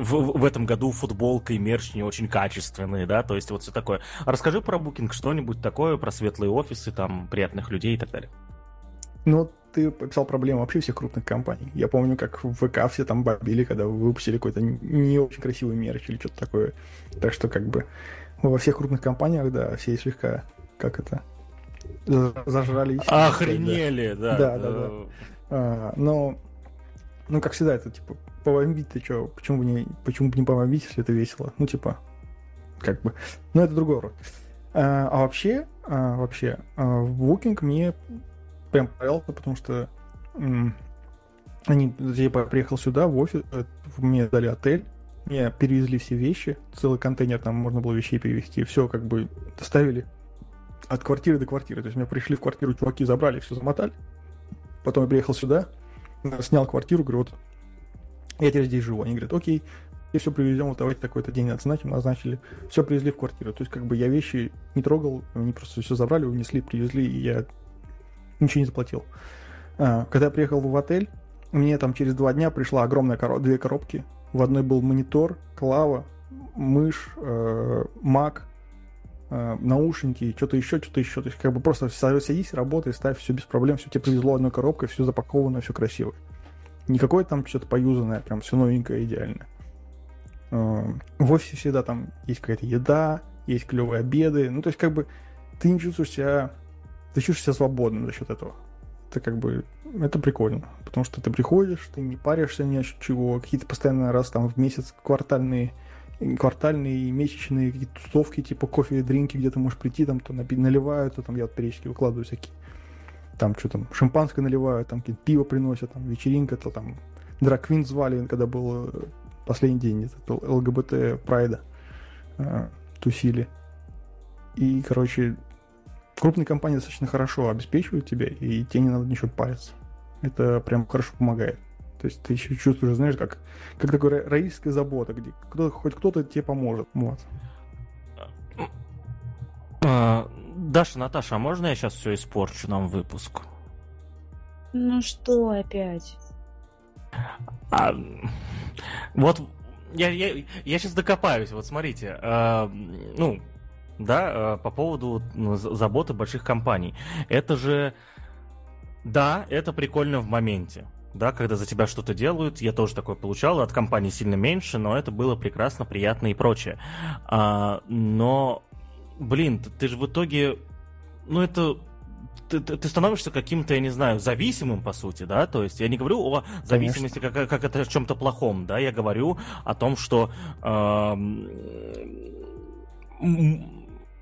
в, в этом году футболка и мерч не очень качественные, да, то есть вот все такое. Расскажи про Booking что-нибудь такое, про светлые офисы, там, приятных людей и так далее.
Ну, ты описал проблему вообще всех крупных компаний. Я помню, как в ВК все там бомбили, когда вы выпустили какой-то не очень красивый мерч или что-то такое. Так что, как бы, во всех крупных компаниях, да, все слегка, как это, зажрались.
Охренели, да.
Да, да, да. А, но, ну, как всегда, это, типа, побомбить ты что, почему бы не, почему бы не побомбить, если это весело? Ну, типа, как бы, ну, это другой урок. А, а вообще, а, вообще, а, в Booking мне прям понравился, потому что они, я приехал сюда, в офис, э, мне дали отель, мне перевезли все вещи, целый контейнер там можно было вещей перевезти, все как бы доставили от квартиры до квартиры. То есть меня пришли в квартиру, чуваки забрали, все замотали. Потом я приехал сюда, снял квартиру, говорю, вот я теперь здесь живу. Они говорят, окей, и все привезем, вот давайте такой-то день назначим, назначили. Все привезли в квартиру. То есть, как бы я вещи не трогал, они просто все забрали, унесли, привезли, и я ничего не заплатил. А, когда я приехал в отель, мне там через два дня пришла огромная короб... две коробки. В одной был монитор, клава, мышь, э, Mac, э, наушники, что-то еще, что-то еще. То есть, как бы просто садись, работай, ставь, все без проблем, все тебе привезло одной коробкой, все запаковано, все красиво. Никакое там что-то поюзанное, прям все новенькое, идеально. Э, в офисе всегда там есть какая-то еда, есть клевые обеды. Ну, то есть, как бы, ты не чувствуешь себя... Ты чувствуешь себя свободным за счет этого. Это как бы... Это прикольно. Потому что ты приходишь, ты не паришься ни о чего. Какие-то постоянно раз там в месяц квартальные квартальные, месячные какие-то тусовки, типа кофе и дринки, где ты можешь прийти, там то наливают, то там я вот периодически выкладываю всякие там что там, шампанское наливают, там какие-то пиво приносят, там вечеринка, то там Драквин звали, когда был последний день это ЛГБТ Прайда э, тусили. И, короче, крупные компании достаточно хорошо обеспечивают тебя, и тебе не надо ничего париться. Это прям хорошо помогает. То есть ты еще чувствуешь, знаешь, как, как такая родительская забота, где кто, хоть кто-то тебе поможет. Вот.
А, Даша, Наташа, а можно я сейчас все испорчу нам выпуск?
Ну что опять?
А, вот я, я, я сейчас докопаюсь. Вот смотрите, э, ну, да, э, по поводу ну, заботы больших компаний. Это же, да, это прикольно в моменте. Да, когда за тебя что-то делают, я тоже такое получал, от компании сильно меньше, но это было прекрасно, приятно и прочее. А, но, блин, ты, ты же в итоге, ну это ты, ты, становишься каким-то, я не знаю, зависимым, по сути, да, то есть я не говорю о зависимости как, как это в чем-то плохом, да, я говорю о том, что э,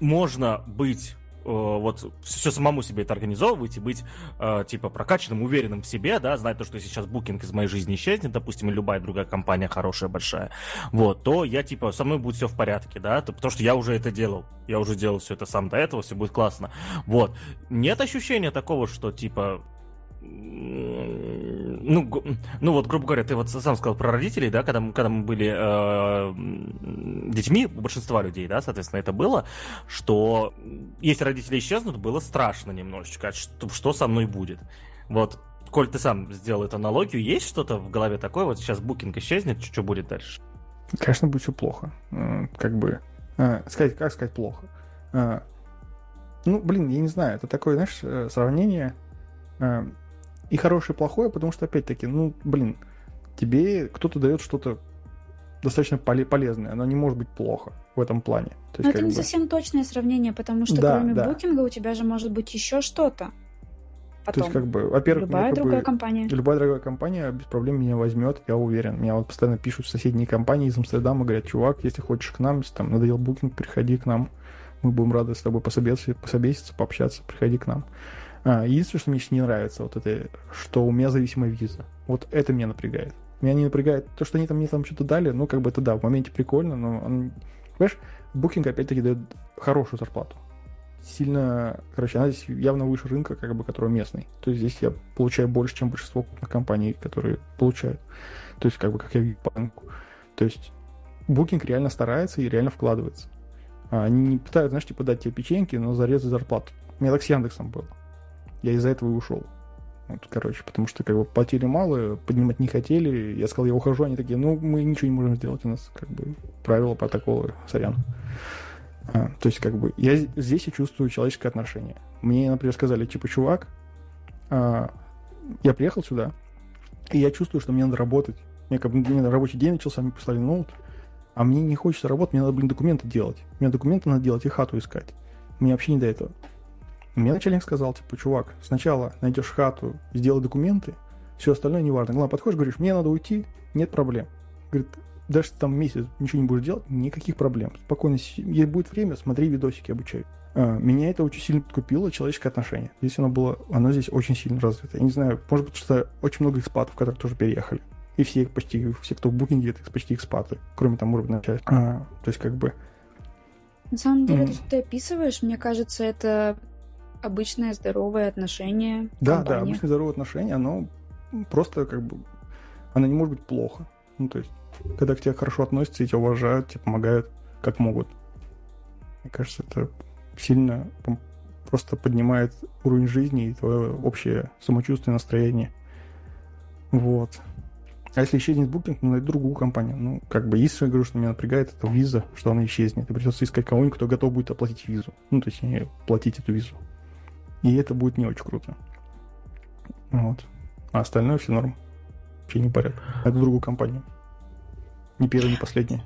можно быть вот все самому себе это организовывать и быть э, типа прокачанным, уверенным в себе, да, знать то, что сейчас букинг из моей жизни исчезнет, допустим, или любая другая компания хорошая, большая, вот, то я типа со мной будет все в порядке, да, то, потому что я уже это делал, я уже делал все это сам до этого, все будет классно, вот. Нет ощущения такого, что типа ну, ну вот, грубо говоря, ты вот сам сказал про родителей, да, когда, когда мы были э, детьми, у большинства людей, да, соответственно, это было, что если родители исчезнут, было страшно немножечко, что, что со мной будет. Вот, Коль, ты сам сделал эту аналогию, есть что-то в голове такое, вот сейчас букинг исчезнет, что будет дальше?
Конечно, будет все плохо. Как бы, э, сказать, как сказать плохо? Э, ну, блин, я не знаю, это такое, знаешь, э, сравнение и хорошее, и плохое, потому что, опять-таки, ну, блин, тебе кто-то дает что-то достаточно полезное, оно не может быть плохо в этом плане.
То есть, Но это не бы... совсем точное сравнение, потому что да, кроме да. букинга у тебя же может быть еще что-то.
Потом. То есть, как бы, во-первых,
любая другая
бы,
компания.
Любая другая компания без проблем меня возьмет, я уверен. Меня вот постоянно пишут соседние компании из Амстердама, говорят, чувак, если хочешь к нам, если там надоел букинг, приходи к нам. Мы будем рады с тобой пособеситься, пособеситься пообщаться, приходи к нам. А, единственное, что мне не нравится, вот это, что у меня зависимая виза. Вот это меня напрягает. Меня не напрягает то, что они там мне там что-то дали, ну, как бы это да, в моменте прикольно, но, он, понимаешь, Booking опять-таки дает хорошую зарплату. Сильно, короче, она здесь явно выше рынка, как бы, который местный. То есть здесь я получаю больше, чем большинство компаний, которые получают. То есть, как бы, как я вижу по. То есть, Booking реально старается и реально вкладывается. А они не пытаются, знаешь, типа дать тебе печеньки, но зарезать зарплату. У меня так с Яндексом было. Я из-за этого и ушел. Вот, короче, потому что как бы платили мало, поднимать не хотели. Я сказал, я ухожу, они такие, ну, мы ничего не можем сделать, у нас как бы правила, протоколы, сорян. А, то есть, как бы, я здесь и чувствую человеческое отношение. Мне, например, сказали, типа, чувак, а, я приехал сюда, и я чувствую, что мне надо работать. Мне как бы мне рабочий день начался, мне прислали ноут, а мне не хочется работать, мне надо, блин, документы делать. Мне документы надо делать и хату искать. Мне вообще не до этого. Мне начальник сказал, типа, чувак, сначала найдешь хату, сделай документы, все остальное не важно. Главное, подходишь, говоришь, мне надо уйти, нет проблем. Говорит, даже там месяц ничего не будешь делать, никаких проблем. Спокойно, если будет время, смотри видосики, обучай. А, меня это очень сильно подкупило, человеческое отношение. Здесь оно было, оно здесь очень сильно развито. Я не знаю, может быть, что очень много экспатов, которые тоже переехали. И все почти, все, кто в букинге, это почти экспаты, кроме там уровня части. А, то есть, как бы...
На самом деле, mm. то, что ты описываешь, мне кажется, это обычное здоровое отношение.
Да, да, обычное здоровое отношение, оно просто как бы, оно не может быть плохо. Ну, то есть, когда к тебе хорошо относятся и тебя уважают, тебе помогают, как могут. Мне кажется, это сильно просто поднимает уровень жизни и твое общее самочувствие, настроение. Вот. А если исчезнет букинг, ну, найду другую компанию. Ну, как бы, если я говорю, что меня напрягает, это виза, что она исчезнет. И придется искать кого-нибудь, кто готов будет оплатить визу. Ну, то есть, не платить эту визу. И это будет не очень круто. Вот. А остальное все норм. Вообще не порядок. Это другую компанию. Не первый, не последний.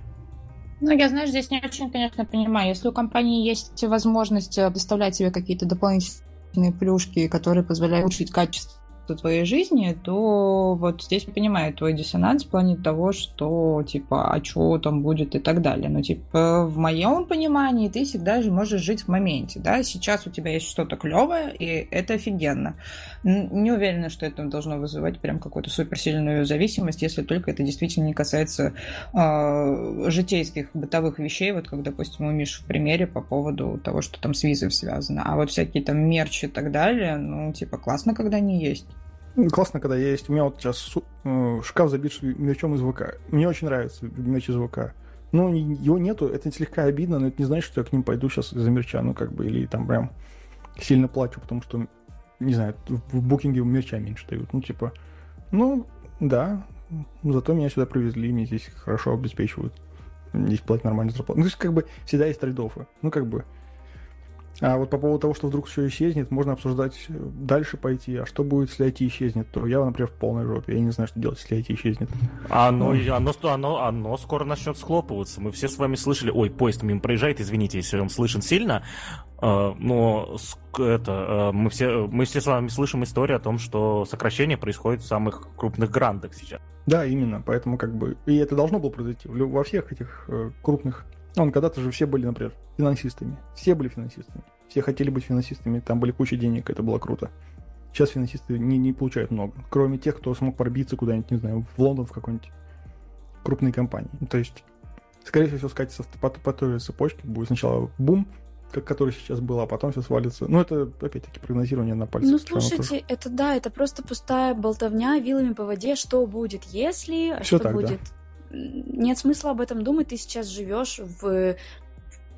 Ну, я, знаешь, здесь не очень, конечно, понимаю. Если у компании есть возможность доставлять себе какие-то дополнительные плюшки, которые позволяют улучшить качество твоей жизни, то вот здесь понимаю твой диссонанс в плане того, что типа, а что там будет и так далее. Но типа в моем понимании ты всегда же можешь жить в моменте, да, сейчас у тебя есть что-то клевое, и это офигенно. Не уверена, что это должно вызывать прям какую-то суперсильную зависимость, если только это действительно не касается э, житейских бытовых вещей, вот как, допустим, у Миши в примере по поводу того, что там с визой связано. А вот всякие там мерчи и так далее, ну, типа, классно, когда они есть.
Классно, когда есть. У меня вот сейчас э, шкаф забит мерчом из ВК. Мне очень нравится мерч из ВК. Ну, его нету, это слегка обидно, но это не значит, что я к ним пойду сейчас из-за мерча, ну, как бы, или там прям сильно плачу, потому что, не знаю, в букинге мерча меньше дают. Ну, типа, ну, да, зато меня сюда привезли, мне здесь хорошо обеспечивают. Здесь платят нормальную зарплату. Ну, то есть, как бы, всегда есть трейдофы. Ну, как бы, а вот по поводу того, что вдруг все исчезнет, можно обсуждать э, дальше пойти. А что будет, если IT исчезнет? То я, например, в полной жопе. Я не знаю, что делать, если IT исчезнет.
Оно, ну. оно, оно, оно скоро начнет схлопываться. Мы все с вами слышали... Ой, поезд мимо проезжает, извините, если он слышен сильно. А, но это, а, мы, все, мы все с вами слышим историю о том, что сокращение происходит в самых крупных грандах сейчас.
Да, именно. Поэтому как бы... И это должно было произойти во всех этих э, крупных он когда-то же все были, например, финансистами. Все были финансистами. Все хотели быть финансистами, там были куча денег, это было круто. Сейчас финансисты не, не получают много. Кроме тех, кто смог пробиться куда-нибудь, не знаю, в Лондон, в какой-нибудь крупной компании. То есть, скорее всего, скатится по, по той же цепочке. Будет сначала бум, как который сейчас был, а потом все свалится. Ну, это, опять-таки, прогнозирование на пальцах.
Ну, слушайте, это да, это просто пустая болтовня вилами по воде. Что будет, если, а
все
что
так,
будет,
да
нет смысла об этом думать, ты сейчас живешь в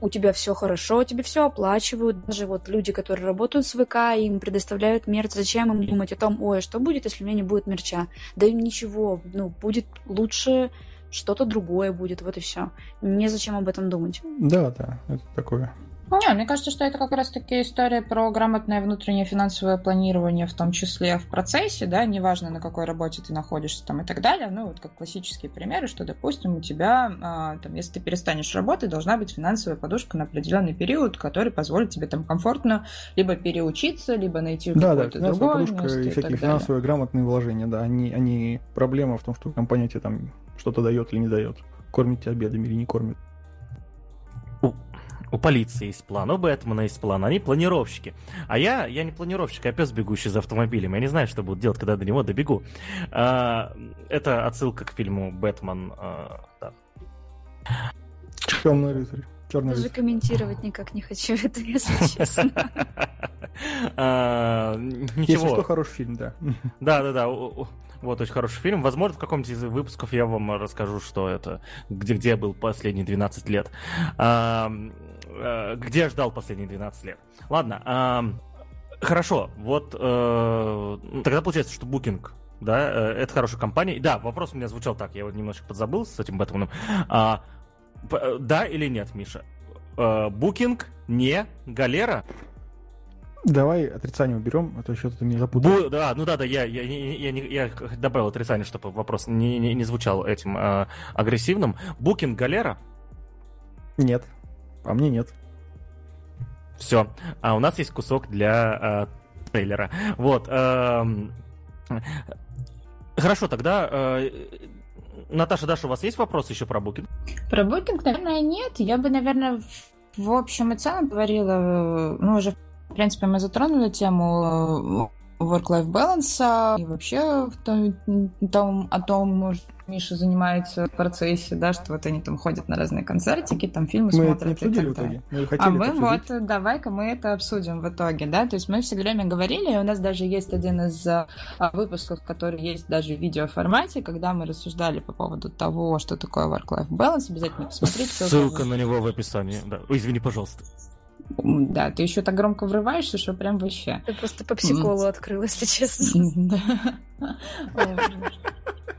у тебя все хорошо, тебе все оплачивают. Даже вот люди, которые работают с ВК, им предоставляют мерч. Зачем им думать о том, ой, что будет, если у меня не будет мерча? Да им ничего, ну, будет лучше, что-то другое будет, вот и все. Незачем об этом думать.
Да, да, это такое
не, мне кажется, что это как раз-таки история про грамотное внутреннее финансовое планирование, в том числе в процессе, да, неважно, на какой работе ты находишься там и так далее, ну, вот как классические примеры, что, допустим, у тебя, а, там, если ты перестанешь работать, должна быть финансовая подушка на определенный период, который позволит тебе там комфортно либо переучиться, либо найти
да, какое-то да, другое подушка место и всякие финансовые грамотные вложения, да, они, они проблема в том, что компания тебе там что-то дает или не дает, кормит тебя обедами или не кормит.
У полиции есть план, у Бэтмена есть план, они планировщики. А я, я не планировщик, я пес, бегущий за автомобилем. Я не знаю, что буду делать, когда до него добегу. А, это отсылка к фильму «Бэтмен». А, да.
Темный рыцарь.
Черный Даже комментировать никак не хочу это, если честно. [laughs]
А, ничего. Если
что, хороший фильм, да.
Да, да, да. Вот, очень хороший фильм. Возможно, в каком-нибудь из выпусков я вам расскажу, что это, где, где я был последние 12 лет. А, а, где я ждал последние 12 лет. Ладно, хорошо, вот а, тогда получается, что Booking да, э, это хорошая компания. Да, вопрос у меня звучал так, я вот немножко подзабыл с этим Бэтменом. А, да или нет, Миша? Букинг не галера?
Давай отрицание уберем, а то еще ты меня запутал.
Бу, да, ну да, да, я, я, я, я, я добавил отрицание, чтобы вопрос не, не, не звучал этим э, агрессивным. Букинг галера?
Нет. А мне нет.
Все. А у нас есть кусок для э, трейлера. Вот. Э, хорошо, тогда э, Наташа, Даша, у вас есть вопросы еще про букинг?
Про букинг, наверное, нет. Я бы, наверное, в общем и целом говорила, ну, уже в принципе, мы затронули тему э, work-life balance и вообще в том, том, о том, Миша занимается в процессе, да, что вот они там ходят на разные концертики, там фильмы
мы
смотрят.
Это не обсудили в итоге? Мы
а мы вот, давай-ка мы это обсудим в итоге, да, то есть мы все время говорили, и у нас даже есть один из а, выпусков, который есть даже в видеоформате, когда мы рассуждали по поводу того, что такое work-life balance, обязательно посмотрите.
Ссылка на него в описании, да. Ой, извини, пожалуйста.
Да, ты еще так громко врываешься, что прям вообще.
Ты просто по психолу открыл, если честно. [laughs]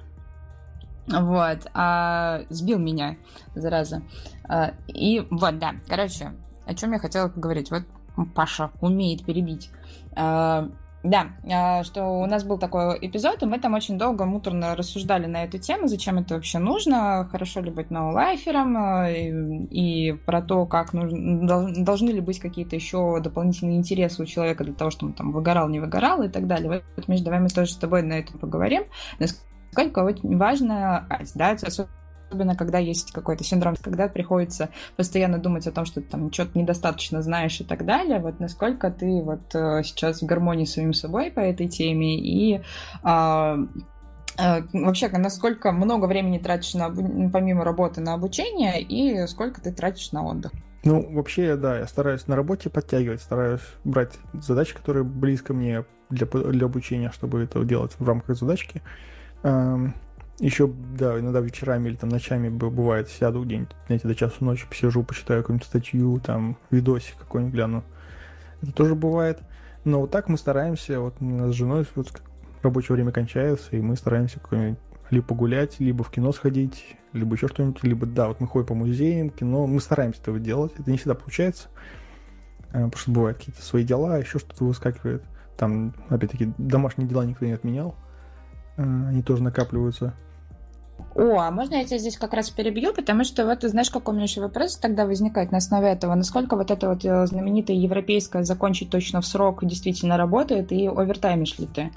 Вот, а, сбил меня, зараза. А, и вот, да, короче, о чем я хотела поговорить. Вот Паша умеет перебить. А, Да, а, что у нас был такой эпизод, и мы там очень долго муторно рассуждали на эту тему, зачем это вообще нужно, хорошо ли быть ноулайфером, а, и, и про то, как нужно, должны ли быть какие-то еще дополнительные интересы у человека для того, чтобы он там выгорал, не выгорал и так далее. Вот, Миш, давай мы тоже с тобой на этом поговорим. Насколько очень важно, да, особенно когда есть какой-то синдром, когда приходится постоянно думать о том, что ты там что-то недостаточно знаешь и так далее, вот насколько ты вот э, сейчас в гармонии с самим собой по этой теме и а, а, вообще, насколько много времени тратишь на, помимо работы на обучение и сколько ты тратишь на отдых?
Ну, вообще, да, я стараюсь на работе подтягивать, стараюсь брать задачи, которые близко мне для, для обучения, чтобы это делать в рамках задачки. Еще, да, иногда вечерами или там ночами бывает, сяду где-нибудь, знаете, до часу ночи посижу, почитаю какую-нибудь статью, там, видосик какой-нибудь гляну. Это тоже бывает. Но вот так мы стараемся, вот у нас с женой вот рабочее время кончается, и мы стараемся какой-нибудь либо погулять, либо в кино сходить, либо еще что-нибудь, либо, да, вот мы ходим по музеям, кино, мы стараемся этого делать, это не всегда получается, э, потому что бывают какие-то свои дела, еще что-то выскакивает, там, опять-таки, домашние дела никто не отменял, они тоже накапливаются,
о, а можно я тебя здесь как раз перебью, потому что вот, знаешь, какой у меня еще вопрос тогда возникает на основе этого? Насколько вот это вот э, знаменитое европейское закончить точно в срок действительно работает, и овертаймишь ли ты?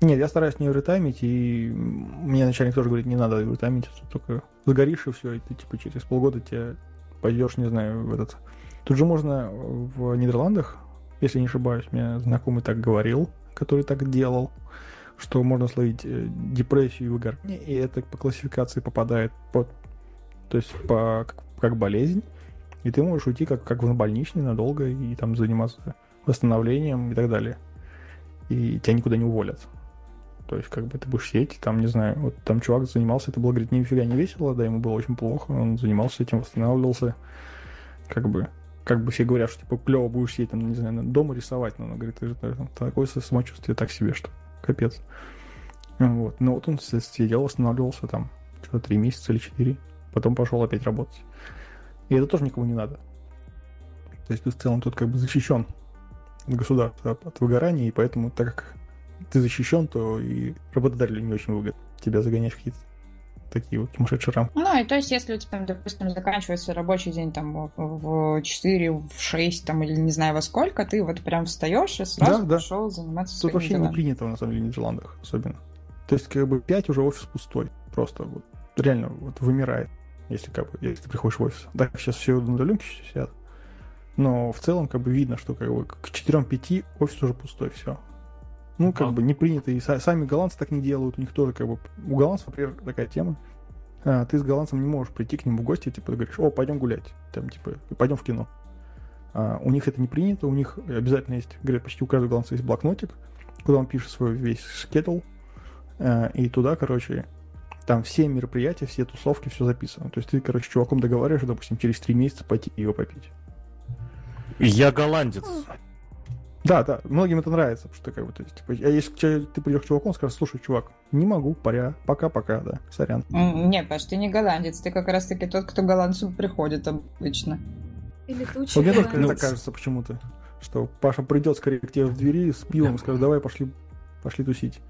Нет, я стараюсь не овертаймить, и мне начальник тоже говорит, не надо овертаймить, только загоришь и все, и ты типа через полгода тебе пойдешь, не знаю, в этот... Тут же можно в Нидерландах, если не ошибаюсь, мне знакомый так говорил, который так делал, что можно словить э, депрессию и выгорание, и это по классификации попадает под, то есть по, как, как болезнь, и ты можешь уйти как, как в больничный надолго и там заниматься восстановлением и так далее. И тебя никуда не уволят. То есть, как бы ты будешь сидеть, там, не знаю, вот там чувак занимался, это было, говорит, нифига не весело, да, ему было очень плохо, он занимался этим, восстанавливался, как бы, как бы все говорят, что, типа, клево будешь сидеть, там, не знаю, дома рисовать, но он говорит, ты же, такое самочувствие так себе, что капец. Вот. Но вот он сидел, восстанавливался там что-то три месяца или четыре. Потом пошел опять работать. И это тоже никому не надо. То есть ты в целом тут как бы защищен от государства, от выгорания, и поэтому, так как ты защищен, то и работодателю не очень выгодно тебя загонять в какие-то такие вот сумасшедшие рамки.
Ну, и то есть, если у тебя, допустим, заканчивается рабочий день там в 4, в 6, там, или не знаю во сколько, ты вот прям встаешь и сразу да, пошел да. заниматься
Тут вообще
делами.
не принято, на самом деле, в Нидерландах особенно. То есть, как бы 5 уже офис пустой. Просто вот реально вот вымирает, если как бы, если ты приходишь в офис. Да, сейчас все на удаленке сидят. Но в целом, как бы видно, что как бы к 4-5 офис уже пустой, все. Ну, как а. бы не принято. И сами голландцы так не делают. У них тоже как бы... У голландцев, например, такая тема. А, ты с голландцем не можешь прийти к ним в гости, типа, ты говоришь, о, пойдем гулять. Там, типа, пойдем в кино. А, у них это не принято. У них обязательно есть, говорят, почти у каждого голландца есть блокнотик, куда он пишет свой весь скетл. А, и туда, короче, там все мероприятия, все тусовки, все записано. То есть ты, короче, чуваком договариваешь, допустим, через три месяца пойти его попить.
Я голландец.
Да, да, многим это нравится, потому что как бы, то есть, типа, а если ты придешь к чуваку, он скажет, слушай, чувак, не могу, паря, пока-пока, да, сорян.
Нет, Паш, ты не голландец, ты как раз-таки тот, кто голландцу приходит обычно.
Или ты
вот мне только так кажется почему-то, что Паша придет скорее к тебе в двери с пивом и скажет, давай пошли, пошли тусить.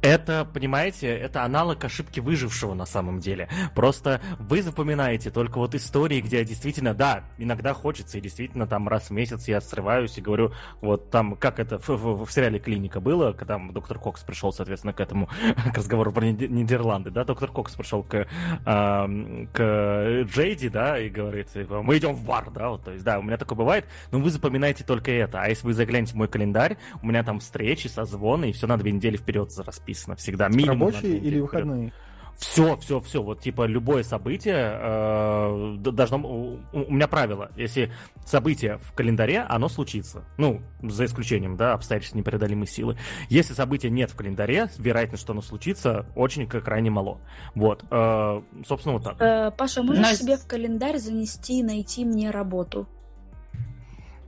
Это, понимаете, это аналог ошибки выжившего на самом деле. Просто вы запоминаете только вот истории, где действительно, да, иногда хочется, и действительно там раз в месяц я срываюсь и говорю, вот там, как это в, в, в сериале «Клиника» было, когда доктор Кокс пришел, соответственно, к этому, [laughs] к разговору про Нидерланды, да, доктор Кокс пришел к, э, к Джейди, да, и говорит, типа, мы идем в бар, да, вот, то есть, да, у меня такое бывает, но вы запоминаете только это, а если вы заглянете в мой календарь, у меня там встречи, созвоны, и все на две недели вперед расписано всегда.
Минимум Рабочие или выходные?
Все, все, все. Вот типа любое событие э, должно. У, у меня правило: если событие в календаре, оно случится. Ну, за исключением, да, обстоятельств непреодолимой силы. Если события нет в календаре, вероятность, что оно случится, очень крайне мало. Вот. Э, собственно, вот так.
Э, Паша, можешь Но... себе в календарь занести и найти мне работу?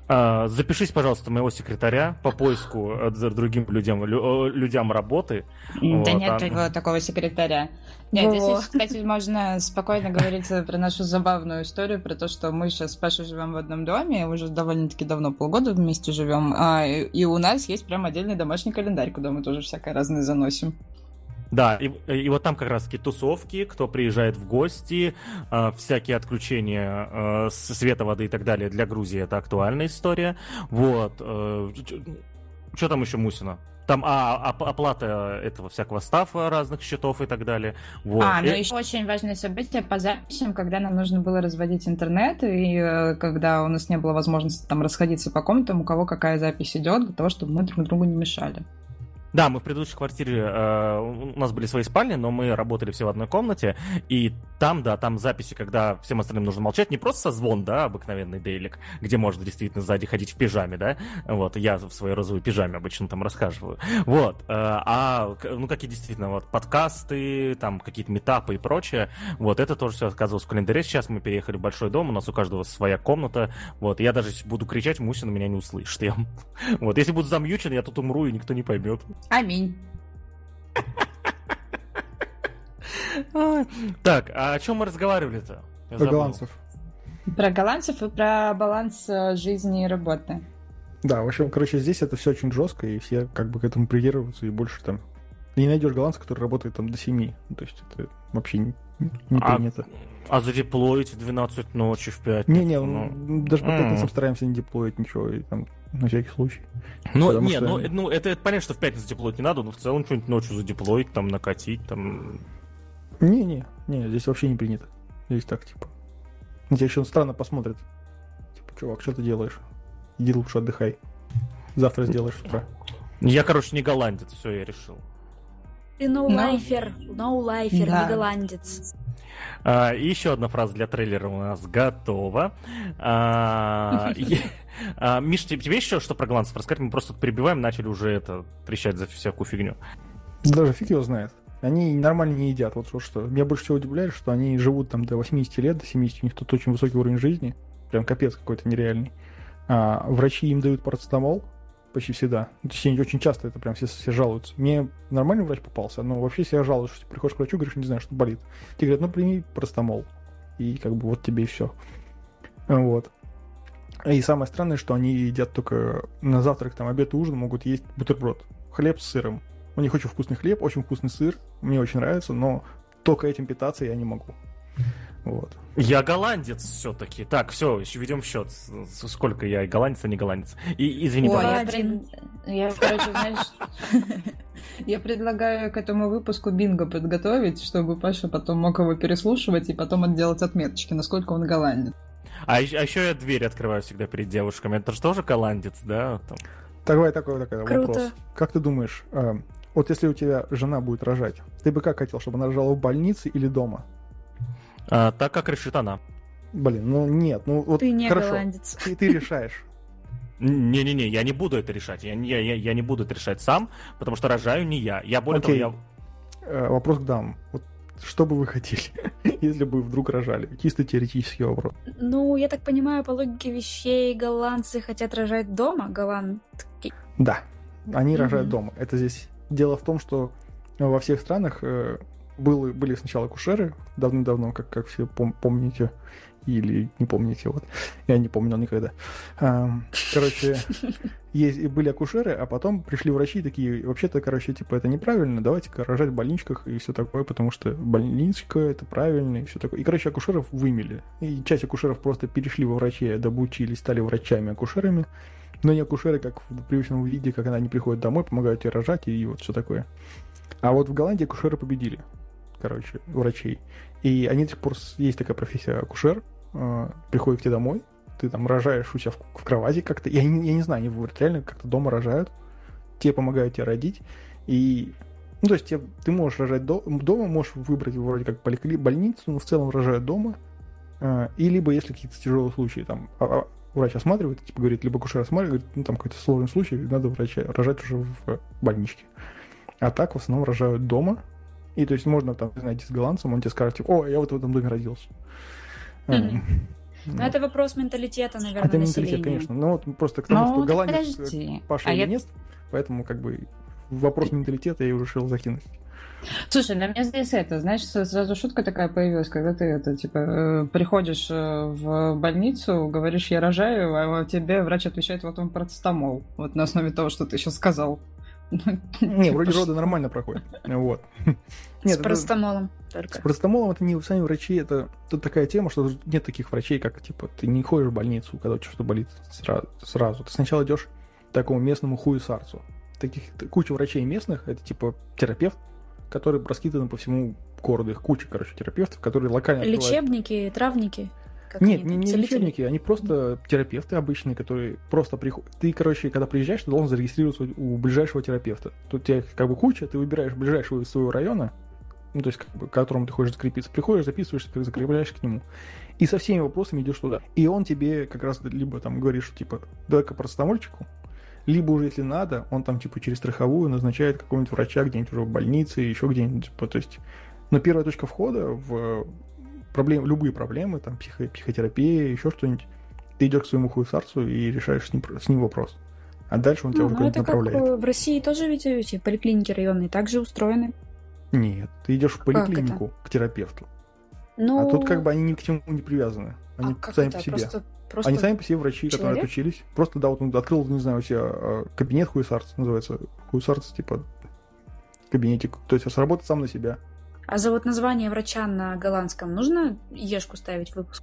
А, запишись, пожалуйста, моего секретаря по поиску э, другим людям, лю, людям работы.
Да вот, нет а... такого секретаря. Нет, Во. здесь, кстати, можно спокойно говорить про нашу забавную историю, про то, что мы сейчас с Пашей живем в одном доме, уже довольно-таки давно, полгода вместе живем, а, и у нас есть прям отдельный домашний календарь, куда мы тоже всякое разное заносим.
Да, и, и вот там как раз таки тусовки, кто приезжает в гости, э, всякие отключения э, света, воды и так далее для Грузии это актуальная история. Вот. Э, что там еще Мусина? Там а, оплата этого всякого стафа разных счетов и так далее. Вот.
А, ну и... еще очень важное событие по записям, когда нам нужно было разводить интернет, и э, когда у нас не было возможности там расходиться по комнатам, у кого какая запись идет, для того, чтобы мы друг другу не мешали.
Да, мы в предыдущей квартире, э, у нас были свои спальни, но мы работали все в одной комнате, и там, да, там записи, когда всем остальным нужно молчать, не просто созвон, да, обыкновенный дейлик, где можно действительно сзади ходить в пижаме, да, вот, я в своей розовой пижаме обычно там расхаживаю, вот, э, а, ну, какие действительно, вот, подкасты, там, какие-то метапы и прочее, вот, это тоже все оказывалось в календаре, сейчас мы переехали в большой дом, у нас у каждого своя комната, вот, я даже буду кричать, Мусина меня не услышит, я, [laughs] вот, если буду замьючен, я тут умру, и никто не поймет.
Аминь.
Так, а о чем мы разговаривали-то?
Про голландцев.
Про голландцев и про баланс э, жизни и работы.
Да, в общем, короче, здесь это все очень жестко, и все как бы к этому придерживаются, и больше там... Не найдешь голландца, который работает там до 7. То есть это вообще не, а, принято.
А задеплоить в 12 ночи в 5.
Не-не, ну... даже по пятницам стараемся не деплоить ничего, и там на всякий случай.
Ну, не, что... ну, ну это, это понятно, что в пятницу деплоить не надо, но в целом что-нибудь ночью задеплоить, там, накатить, там...
Не-не, не, здесь вообще не принято. Здесь так, типа... На тебя еще странно посмотрят. Типа, чувак, что ты делаешь? Иди лучше отдыхай. Завтра сделаешь с утра.
Я, короче, не голландец, все, я решил.
Ты ноулайфер, ноулайфер, да. не голландец.
А, еще одна фраза для трейлера у нас готова. А, [laughs] а, Миш, тебе еще что про голландцев рассказать? Мы просто перебиваем, начали уже это трещать за всякую фигню.
Даже фиг его знает. Они нормально не едят. Вот что. Меня больше всего удивляет, что они живут там до 80 лет, до 70, у них тут очень высокий уровень жизни. Прям капец какой-то нереальный. А, врачи им дают парацетамол, почти всегда. Ну, точнее, очень часто это прям все, все жалуются. Мне нормальный врач попался, но вообще все жалуются, что ты приходишь к врачу, говоришь, не знаю, что болит. Тебе говорят, ну прими простомол. И как бы вот тебе и все. Вот. И самое странное, что они едят только на завтрак, там, обед и ужин могут есть бутерброд. Хлеб с сыром. У них очень вкусный хлеб, очень вкусный сыр. Мне очень нравится, но только этим питаться я не могу. Вот.
Я голландец все-таки. Так, все, еще ведем счет. Сколько я голландец, а не голландец. И извини, Ой,
пожалуйста. Я, я, короче, знаешь, [laughs] я предлагаю к этому выпуску бинго подготовить, чтобы Паша потом мог его переслушивать и потом отделать отметочки, насколько он голландец.
А, а еще я дверь открываю всегда перед девушками. Это же тоже голландец, да? Там.
Давай такой, такой Круто. вопрос. Как ты думаешь, э, вот если у тебя жена будет рожать, ты бы как хотел, чтобы она рожала в больнице или дома?
А, так, как решит она.
Блин, ну нет, ну вот
Ты не
хорошо,
голландец.
Ты, ты решаешь.
Не-не-не, я не буду это решать. Я, я, я, я не буду это решать сам, потому что рожаю не я. Я более Окей. того,
я... Э, вопрос к дамам. Вот что бы вы хотели, [laughs] если бы вдруг рожали? Чисто теоретический вопрос.
Ну, я так понимаю, по логике вещей голландцы хотят рожать дома, голландки.
Да, они mm-hmm. рожают дома. Это здесь дело в том, что во всех странах э, было, были сначала кушеры давным-давно, как, как все пом- помните, или не помните, вот. Я не помнил никогда. Короче, есть, были акушеры, а потом пришли врачи такие, вообще-то, короче, типа, это неправильно, давайте-ка рожать в больничках и все такое, потому что больничка это правильно и все такое. И, короче, акушеров вымели. И часть акушеров просто перешли во врачей, добучились, стали врачами-акушерами, но не акушеры, как в привычном виде, как они приходят домой, помогают тебе рожать и вот все такое. А вот в Голландии акушеры победили короче, врачей. И они до сих пор есть такая профессия акушер, э, приходит к тебе домой, ты там рожаешь у себя в, в кровати как-то, я, я не знаю, они вот реально как-то дома рожают, тебе помогают тебе родить, и ну, то есть тебе, ты можешь рожать до, дома, можешь выбрать вроде как поликли, больницу, но в целом рожают дома, э, и либо если какие-то тяжелые случаи, там, а, а, врач осматривает, типа говорит, либо акушер осматривает, говорит, ну там какой-то сложный случай, надо врача рожать уже в больничке. А так в основном рожают дома, и то есть можно там, знаете, с голландцем, он тебе скажет, типа, о, я вот в этом доме родился.
Mm-hmm. [laughs]
Но ну, это вопрос менталитета, наверное,
Это менталитет, конечно. Ну вот просто к тому, ну, что голландец
подожди.
Паша а или я... нет, поэтому как бы вопрос менталитета я уже решил закинуть.
Слушай, на меня здесь это, знаешь, сразу шутка такая появилась, когда ты это, типа, э, приходишь э, в больницу, говоришь, я рожаю, а тебе врач отвечает, вот он процетамол. Вот на основе того, что ты сейчас сказал. [laughs]
Не, вроде роды нормально проходят. Вот. [laughs]
С парацетамолом только.
С парацетамолом это не сами врачи, это тут такая тема, что нет таких врачей, как, типа, ты не ходишь в больницу, когда что-то болит сразу. Ты сначала идешь такому местному хуесарцу. Таких куча врачей местных, это типа терапевт, который раскиданы по всему городу. Их куча, короче, терапевтов, которые локально
Лечебники, открывают... травники?
Как Нет, не, не лечебники, они просто терапевты обычные, которые просто приходят. Ты, короче, когда приезжаешь, ты должен зарегистрироваться у ближайшего терапевта. Тут тебя как бы куча, ты выбираешь ближайшего из своего района, ну, то есть, как бы, к которому ты хочешь закрепиться. Приходишь, записываешься, как закрепляешься к нему. И со всеми вопросами идешь туда. И он тебе как раз либо там говоришь, типа, дай-ка простомольчику, либо уже, если надо, он там, типа, через страховую назначает какого-нибудь врача где-нибудь уже в больнице, еще где-нибудь, типа, то есть... Но первая точка входа в проблем, любые проблемы, там, психо, психотерапия, еще что-нибудь, ты идешь к своему хуесарцу и решаешь с ним, с ним вопрос. А дальше он тебя ну, уже куда-то направляет. Как
в России тоже ведь эти поликлиники районные также устроены.
Нет, ты идешь в поликлинику к терапевту. Ну... А тут как бы они ни к чему не привязаны. Они а сами по себе. Просто Просто Они сами по себе врачи, человек? которые отучились. Просто, да, вот он открыл, не знаю, у себя а, кабинет хуесарц, называется. Хуесарц, типа, кабинетик. То есть сработать сам на себя.
А за вот название врача на голландском нужно ешку ставить в выпуск?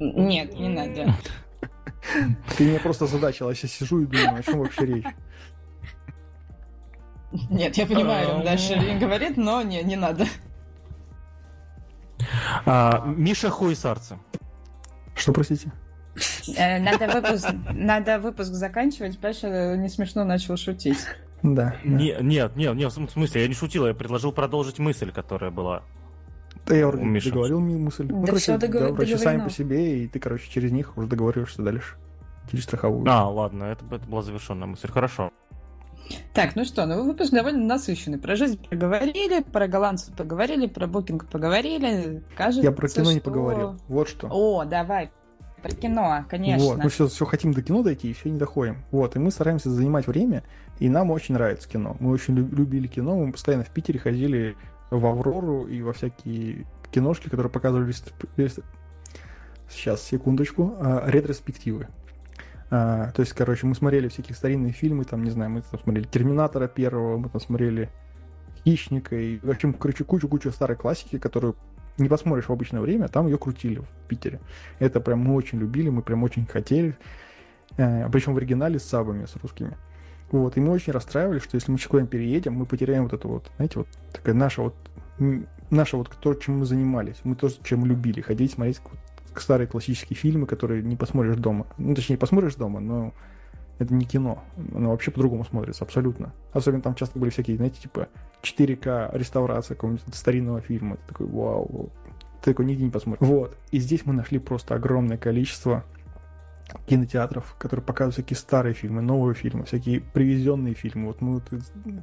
Нет, не надо. [laughs]
Ты меня просто задачила, я сейчас сижу и думаю, о чем вообще речь.
Нет, я понимаю, он дальше говорит, но не, не надо.
А, Миша Хуесарца.
Что, простите?
Э, надо выпуск, надо выпуск заканчивать, Паша не смешно начал шутить.
Да.
Не, нет, нет, нет, в смысле, я не шутил, я предложил продолжить мысль, которая была.
Да я уже договорил мысль.
Да ну, короче, все договор... да, врачи
сами по себе, и ты, короче, через них уже договариваешься дальше. Через страховую.
А, ладно, это, это была завершенная мысль. Хорошо.
Так, ну что, ну выпуск довольно насыщенный. Про жизнь поговорили, про голландцев поговорили, про букинг поговорили. Кажется,
Я про кино что... не поговорил. Вот что.
О, давай. Про кино, конечно.
Вот, мы все, все хотим до кино дойти и все не доходим. Вот, и мы стараемся занимать время, и нам очень нравится кино. Мы очень любили кино, мы постоянно в Питере ходили в Аврору и во всякие киношки, которые показывали сейчас, секундочку, а, ретроспективы. А, то есть, короче, мы смотрели всякие старинные фильмы, там, не знаю, мы там смотрели Терминатора первого, мы там смотрели Хищника, и, в общем, короче, кучу-кучу старой классики, которую не посмотришь в обычное время, там ее крутили в Питере. Это прям мы очень любили, мы прям очень хотели. Э, причем в оригинале с сабами, с русскими. Вот, и мы очень расстраивались, что если мы куда-нибудь переедем, мы потеряем вот это вот, знаете, вот такая наша вот, наша вот то, чем мы занимались, мы то, чем любили, ходить, смотреть старые классические фильмы, которые не посмотришь дома. Ну, точнее, посмотришь дома, но это не кино. Оно вообще по-другому смотрится, абсолютно. Особенно там часто были всякие, знаете, типа 4К реставрация какого-нибудь старинного фильма. Ты такой, вау, ты такой нигде не посмотришь. Вот. И здесь мы нашли просто огромное количество кинотеатров, которые показывают всякие старые фильмы, новые фильмы, всякие привезенные фильмы. Вот мы вот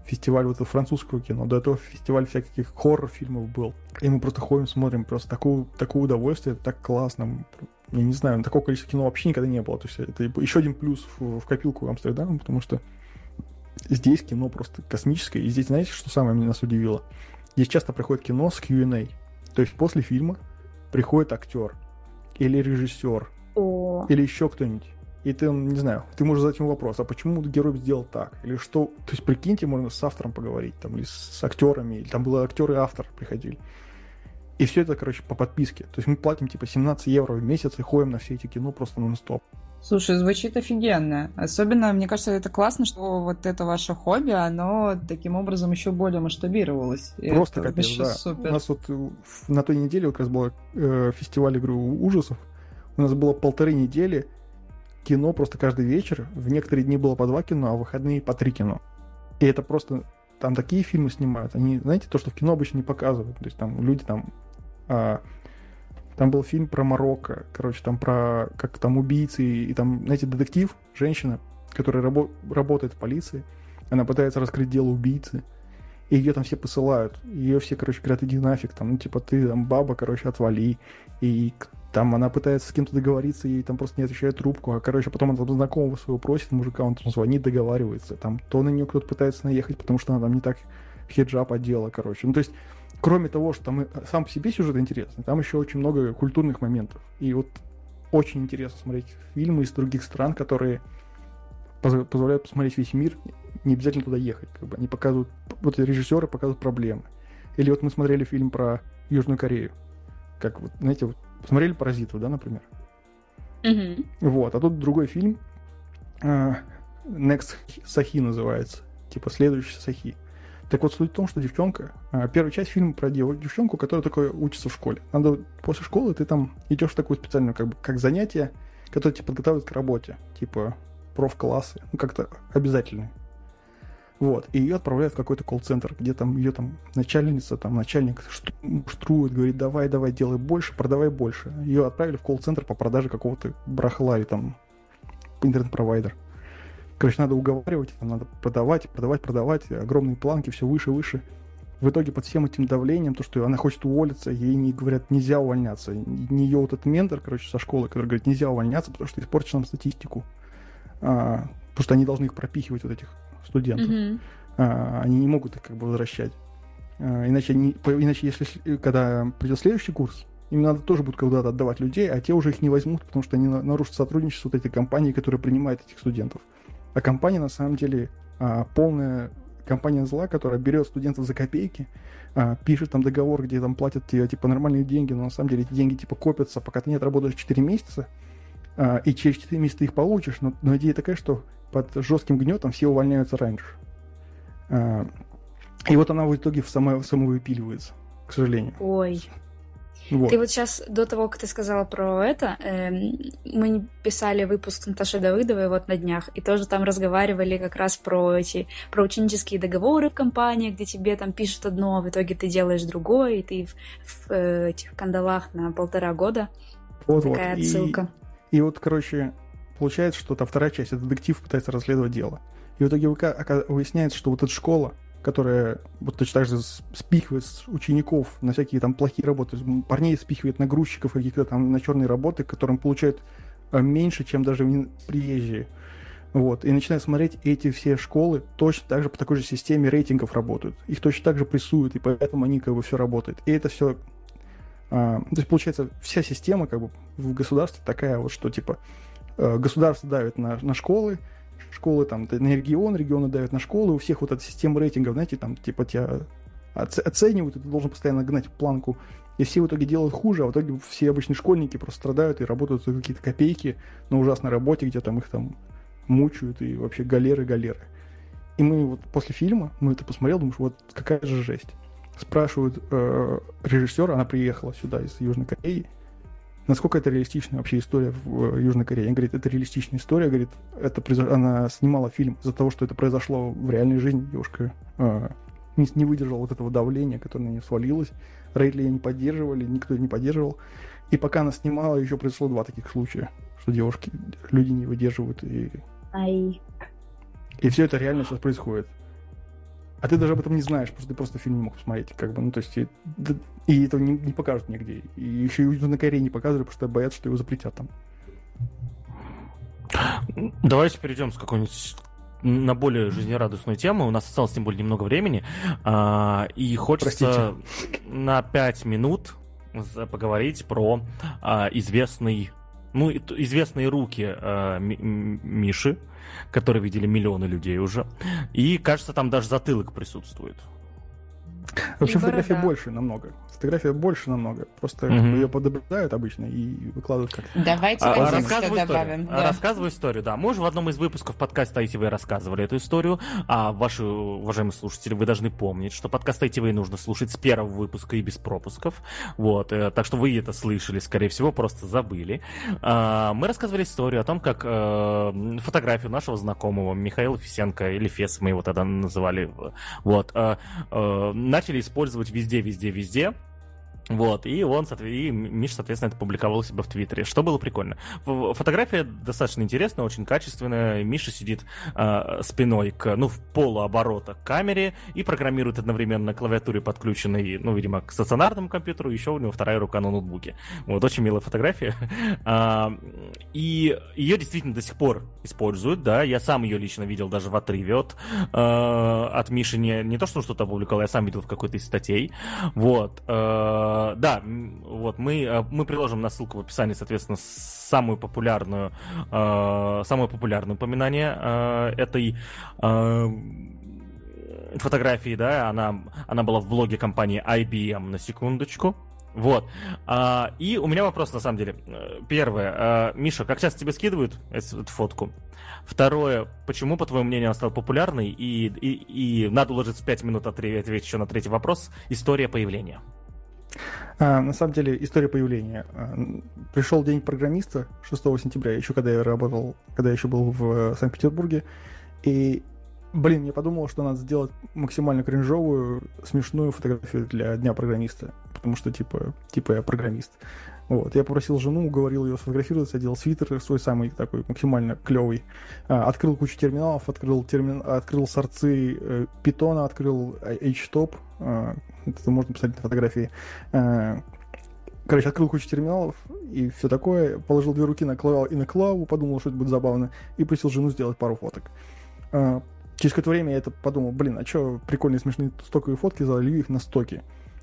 фестиваль вот французского кино, до этого фестиваль всяких хоррор-фильмов был. И мы просто ходим, смотрим, просто такое, такое удовольствие, так классно. Я не знаю, такого количества кино вообще никогда не было. То есть это еще один плюс в, в копилку Амстердама, потому что здесь кино просто космическое. И здесь, знаете, что самое меня нас удивило? Здесь часто приходит кино с Q&A. То есть после фильма приходит актер или режиссер
о.
Или еще кто-нибудь. И ты, не знаю, ты можешь задать ему вопрос, а почему герой сделал так? Или что? То есть, прикиньте, можно с автором поговорить, там, или с актерами, или там было актеры и автор приходили. И все это, короче, по подписке. То есть мы платим типа 17 евро в месяц и ходим на все эти кино просто нон-стоп.
Слушай, звучит офигенно. Особенно, мне кажется, это классно, что вот это ваше хобби, оно таким образом еще более масштабировалось.
Просто это капец, да. Супер. У нас вот на той неделе как раз был э, фестиваль игры ужасов, у нас было полторы недели кино просто каждый вечер. В некоторые дни было по два кино, а в выходные по три кино. И это просто... Там такие фильмы снимают. Они, знаете, то, что в кино обычно не показывают. То есть там люди там... А, там был фильм про Марокко. Короче, там про как там убийцы. И там, знаете, детектив, женщина, которая рабо- работает в полиции. Она пытается раскрыть дело убийцы. И ее там все посылают. Ее все, короче, говорят, иди нафиг. Там, ну, типа, ты там баба, короче, отвали. И там она пытается с кем-то договориться, ей там просто не отвечает трубку, а, короче, потом она там знакомого своего просит, мужика, он там звонит, договаривается, там то на нее кто-то пытается наехать, потому что она там не так хиджаб одела, короче. Ну, то есть, кроме того, что там сам по себе сюжет интересный, там еще очень много культурных моментов. И вот очень интересно смотреть фильмы из других стран, которые позволяют посмотреть весь мир, не обязательно туда ехать. Как бы. Они показывают, вот режиссеры показывают проблемы. Или вот мы смотрели фильм про Южную Корею. Как вот, знаете, вот посмотрели «Паразитов», да, например?
Угу.
Вот, а тут другой фильм, uh, Next Сахи называется, типа следующий Сахи. Так вот, суть в том, что девчонка... А, первая часть фильма про девчонку, которая только учится в школе. Надо после школы ты там идешь в такую специальную, как бы, как занятие, которое тебя подготавливает к работе. Типа профклассы. Ну, как-то обязательные. Вот. И ее отправляют в какой-то колл-центр, где там ее там начальница, там начальник штрует, говорит, давай, давай, делай больше, продавай больше. Ее отправили в колл-центр по продаже какого-то брахла или там интернет-провайдер. Короче, надо уговаривать, там надо продавать, продавать, продавать, огромные планки, все выше, выше. В итоге под всем этим давлением, то, что она хочет уволиться, ей не говорят, нельзя увольняться. Не ее вот этот ментор, короче, со школы, который говорит, нельзя увольняться, потому что испортишь нам статистику. А, потому что они должны их пропихивать, вот этих студентов. Mm-hmm. А, они не могут их как бы возвращать. А, иначе, они, иначе, если когда придет следующий курс, им надо тоже будет куда-то отдавать людей, а те уже их не возьмут, потому что они нарушат сотрудничество вот этой компании, которая принимает этих студентов. А компания на самом деле а, полная компания зла, которая берет студентов за копейки, а, пишет там договор, где там платят тебе типа нормальные деньги, но на самом деле эти деньги типа копятся, пока ты не отработаешь 4 месяца, а, и через 4 месяца ты их получишь, но, но идея такая, что под жестким гнетом все увольняются раньше. И вот она в итоге в само, самовыпиливается, к сожалению.
Ой. Вот. Ты вот сейчас, до того, как ты сказала про это, э, мы писали выпуск с Наташей Давыдовой вот на днях, и тоже там разговаривали как раз про эти, про ученические договоры в компании, где тебе там пишут одно, а в итоге ты делаешь другое, и ты в, в э, этих кандалах на полтора года.
Вот, Такая вот. отсылка. И, и вот, короче, получается, что та вторая часть, это детектив пытается расследовать дело. И в итоге выясняется, что вот эта школа, которая вот точно так же спихивает учеников на всякие там плохие работы, парней спихивает на грузчиков каких-то там на черные работы, которым получают э, меньше, чем даже приезжие. Вот. И начинаю смотреть, эти все школы точно так же по такой же системе рейтингов работают. Их точно так же прессуют, и поэтому они как бы все работает. И это все... А, то есть, получается, вся система как бы в государстве такая вот, что типа э, государство давит на, на школы, школы там на регион, регионы давят на школы, у всех вот эта система рейтингов, знаете, там типа тебя оценивают, и ты должен постоянно гнать планку. И все в итоге делают хуже, а в итоге все обычные школьники просто страдают и работают за какие-то копейки на ужасной работе, где там их там мучают и вообще галеры-галеры. И мы вот после фильма, мы это посмотрели, думаешь, вот какая же жесть. Спрашивают э, режиссера, она приехала сюда из Южной Кореи, насколько это реалистичная вообще история в э, Южной Корее. Она говорит, это реалистичная история, говорит, это произош... она снимала фильм из-за того, что это произошло в реальной жизни. Девушка э, не, не выдержала вот этого давления, которое на нее свалилось. Рейтли ее не поддерживали, никто ее не поддерживал. И пока она снимала, еще произошло два таких случая, что девушки, люди не выдерживают. И,
Ай.
и все это реально сейчас происходит. А ты даже об этом не знаешь, потому что ты просто фильм не мог посмотреть. Как бы, ну, то есть, и, и это не, не покажут нигде. И еще и на Корее не показывали, потому что боятся, что его запретят там.
Давайте перейдем с какой-нибудь на более жизнерадостную тему. У нас осталось тем более немного времени. А, и хочется Простите. на 5 минут поговорить про а, известный ну, известные руки э, Миши, которые видели миллионы людей уже. И, кажется, там даже затылок присутствует.
Вообще фотографий больше намного. Фотография больше намного. Просто угу. ее подобрают обычно и выкладывают как
Давайте а, а рассказывай добавим.
Историю. Да. Рассказывай историю, да. Мы уже в одном из выпусков подкаста ITV рассказывали эту историю. А ваши, уважаемые слушатели, вы должны помнить, что подкаст ITV нужно слушать с первого выпуска и без пропусков. Вот. Э, так что вы это слышали, скорее всего, просто забыли. А, мы рассказывали историю о том, как э, фотографию нашего знакомого Михаила Фисенко, или Фес, мы его тогда называли, вот, э, начали использовать везде, везде, везде Вот, и он, и Миш, соответственно, это публиковал себя в Твиттере, что было прикольно. Фотография достаточно интересная, очень качественная. Миша сидит э, спиной к, ну, в полуоборота к камере и программирует одновременно на клавиатуре, подключенной, ну, видимо, к стационарному компьютеру, еще у него вторая рука на ноутбуке. Вот, очень милая фотография. [laughs] А, и ее действительно до сих пор используют, да, я сам ее лично видел даже в отрыве от, э, от Миши, не, не то, что что-то опубликовал, я сам видел в какой-то из статей. Вот. Э, да, вот мы, э, мы приложим на ссылку в описании, соответственно, самую популярную, э, самое популярное упоминание этой фотографии, да, она, она была в блоге компании IBM, на секундочку. Вот. И у меня вопрос, на самом деле. Первое. Миша, как часто тебе скидывают эту фотку? Второе. Почему, по твоему мнению, она стала популярной? И, и, и надо уложиться 5 минут ответить еще на третий вопрос. История появления.
А, на самом деле, история появления. А, пришел день программиста 6 сентября, еще когда я работал, когда я еще был в Санкт-Петербурге, и, блин, я подумал, что надо сделать максимально кринжовую, смешную фотографию для Дня программиста, потому что, типа, типа я программист. Вот. Я попросил жену, уговорил ее сфотографироваться, одел свитер свой самый такой максимально клевый. А, открыл кучу терминалов, открыл, термин... открыл сорцы э, питона, открыл HTOP. Это можно посмотреть на фотографии. А, короче, открыл кучу терминалов и все такое. Положил две руки на клаву и на клаву, подумал, что это будет забавно, и просил жену сделать пару фоток. А, через какое-то время я это подумал, блин, а что прикольные смешные стоковые фотки, залью их на стоки.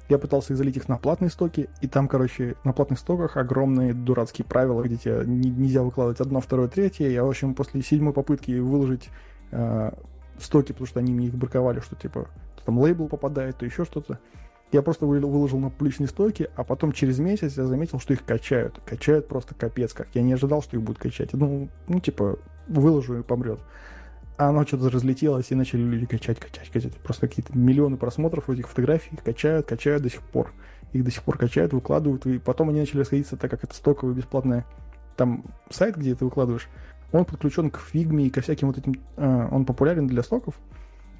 Я пытался залить их на платные стоки, и там, короче, на платных стоках огромные дурацкие правила, где тебе не, нельзя выкладывать одно, второе, третье. Я, в общем, после седьмой попытки выложить э, стоки, потому что они мне их браковали, что типа там лейбл попадает, то еще что-то. Я просто выложил на публичные стойки, а потом через месяц я заметил, что их качают. Качают просто капец как. Я не ожидал, что их будут качать. Я думал, ну, типа, выложу и помрет. А оно что-то разлетелось, и начали люди качать, качать, качать. Просто какие-то миллионы просмотров этих фотографий, качают, качают до сих пор. Их до сих пор качают, выкладывают, и потом они начали расходиться, так как это стоковый бесплатный там сайт, где ты выкладываешь. Он подключен к фигме и ко всяким вот этим... Э, он популярен для стоков.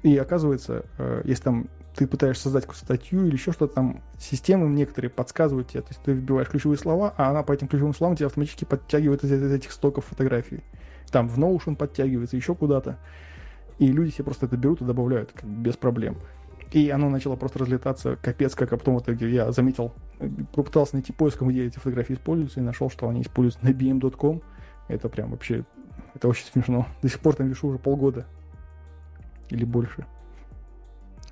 И оказывается, э, если там ты пытаешься создать какую-то статью или еще что-то, там системы некоторые подсказывают тебе, то есть ты вбиваешь ключевые слова, а она по этим ключевым словам тебе автоматически подтягивает из, из этих стоков фотографий там в Notion подтягивается, еще куда-то. И люди себе просто это берут и добавляют как без проблем. И оно начало просто разлетаться капец, как а потом вот я заметил, попытался найти поиском, где эти фотографии используются, и нашел, что они используются на bm.com. Это прям вообще, это очень смешно. До сих пор там вешу уже полгода. Или больше.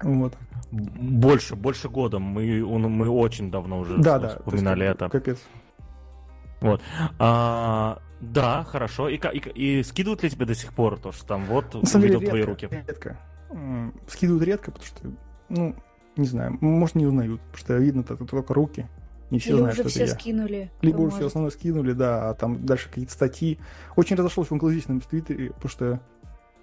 Вот. Больше, больше года. Мы, он, мы очень давно уже
да, да,
вспоминали
есть,
это.
Капец.
Вот. А, да, хорошо. И, и, и скидывают ли тебе до сих пор то, что там вот
На увидел редко, твои руки? Редко. Скидывают редко, потому что, ну, не знаю, может, не узнают, потому что видно -то, только руки. Не все Или знают,
уже
что все это
скинули.
Либо уже все основное скинули, да, а там дальше какие-то статьи. Очень разошлось в англоязычном твиттере, потому что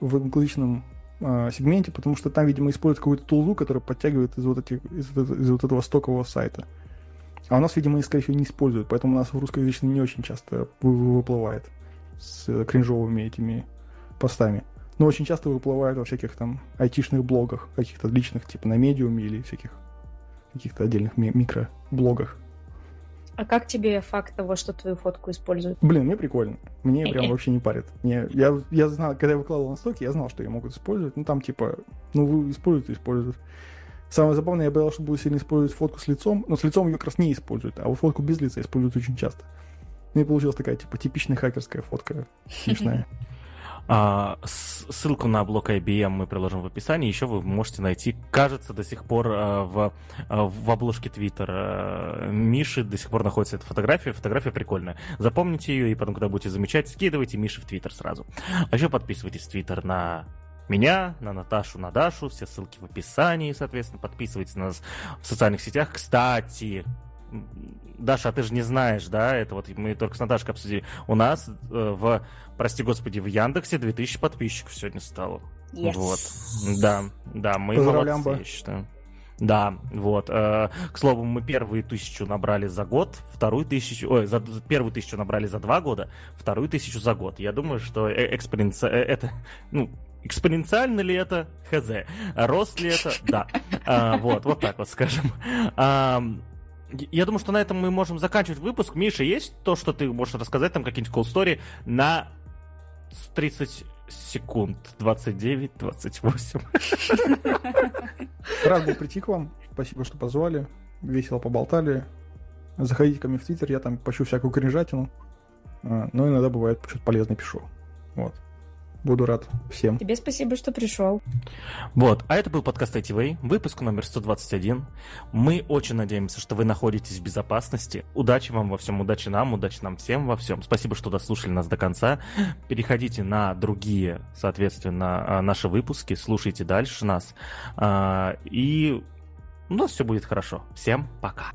в англоязычном э, сегменте, потому что там, видимо, используют какую-то тулзу, которая подтягивает из вот, этих, из, из вот этого стокового сайта. А у нас, видимо, их, скорее всего, не используют, поэтому у нас в русскоязычном не очень часто выплывает с кринжовыми этими постами. Но очень часто выплывает во всяких там айтишных блогах, каких-то личных, типа на медиуме или всяких каких-то отдельных ми- микроблогах.
А как тебе факт того, что твою фотку используют?
Блин, мне прикольно. Мне [laughs] прям вообще не парит. Мне, я, я знал, когда я выкладывал на стоки, я знал, что ее могут использовать. Ну, там, типа, ну, вы используют, используют. Самое забавное, я боялся, что буду сильно использовать фотку с лицом, но с лицом ее как раз не используют, а вот фотку без лица используют очень часто. Ну и получилась такая, типа, типичная хакерская фотка, смешная. [laughs]
А, ссылку на блог IBM мы приложим в описании. Еще вы можете найти, кажется, до сих пор а, в, а, в обложке Твиттера Миши до сих пор находится эта фотография. Фотография прикольная. Запомните ее, и потом, когда будете замечать, скидывайте Миши в Твиттер сразу. А еще подписывайтесь в Твиттер на меня, на Наташу, на Дашу. Все ссылки в описании, соответственно. Подписывайтесь на нас в социальных сетях. Кстати, Даша, а ты же не знаешь, да, это вот мы только с Наташкой обсудили. У нас э, в, прости господи, в Яндексе 2000 подписчиков сегодня стало.
Yes.
Вот. Да, да, мы молодцы, я считаю. Да, вот. Э, к слову, мы первую тысячу набрали за год, вторую тысячу, ой, за первую тысячу набрали за два года, вторую тысячу за год. Я думаю, что э, экспоненция, э, это, ну, Экспоненциально ли это? Хз. Рост ли это? Да. [laughs] А, вот, вот так вот скажем. А, я думаю, что на этом мы можем заканчивать выпуск. Миша, есть то, что ты можешь рассказать, там какие-нибудь cool story на 30 секунд, 29, 28.
Рад был прийти к вам. Спасибо, что позвали. Весело поболтали. Заходите ко мне в Твиттер, я там пощу всякую кринжатину. А, но иногда бывает что-то полезное пишу. Вот. Буду рад всем.
Тебе спасибо, что пришел.
Вот, а это был подкаст ITV, выпуск номер 121. Мы очень надеемся, что вы находитесь в безопасности. Удачи вам во всем, удачи нам, удачи нам всем во всем. Спасибо, что дослушали нас до конца. Переходите на другие, соответственно, а, наши выпуски, слушайте дальше нас. А, и у нас все будет хорошо. Всем пока.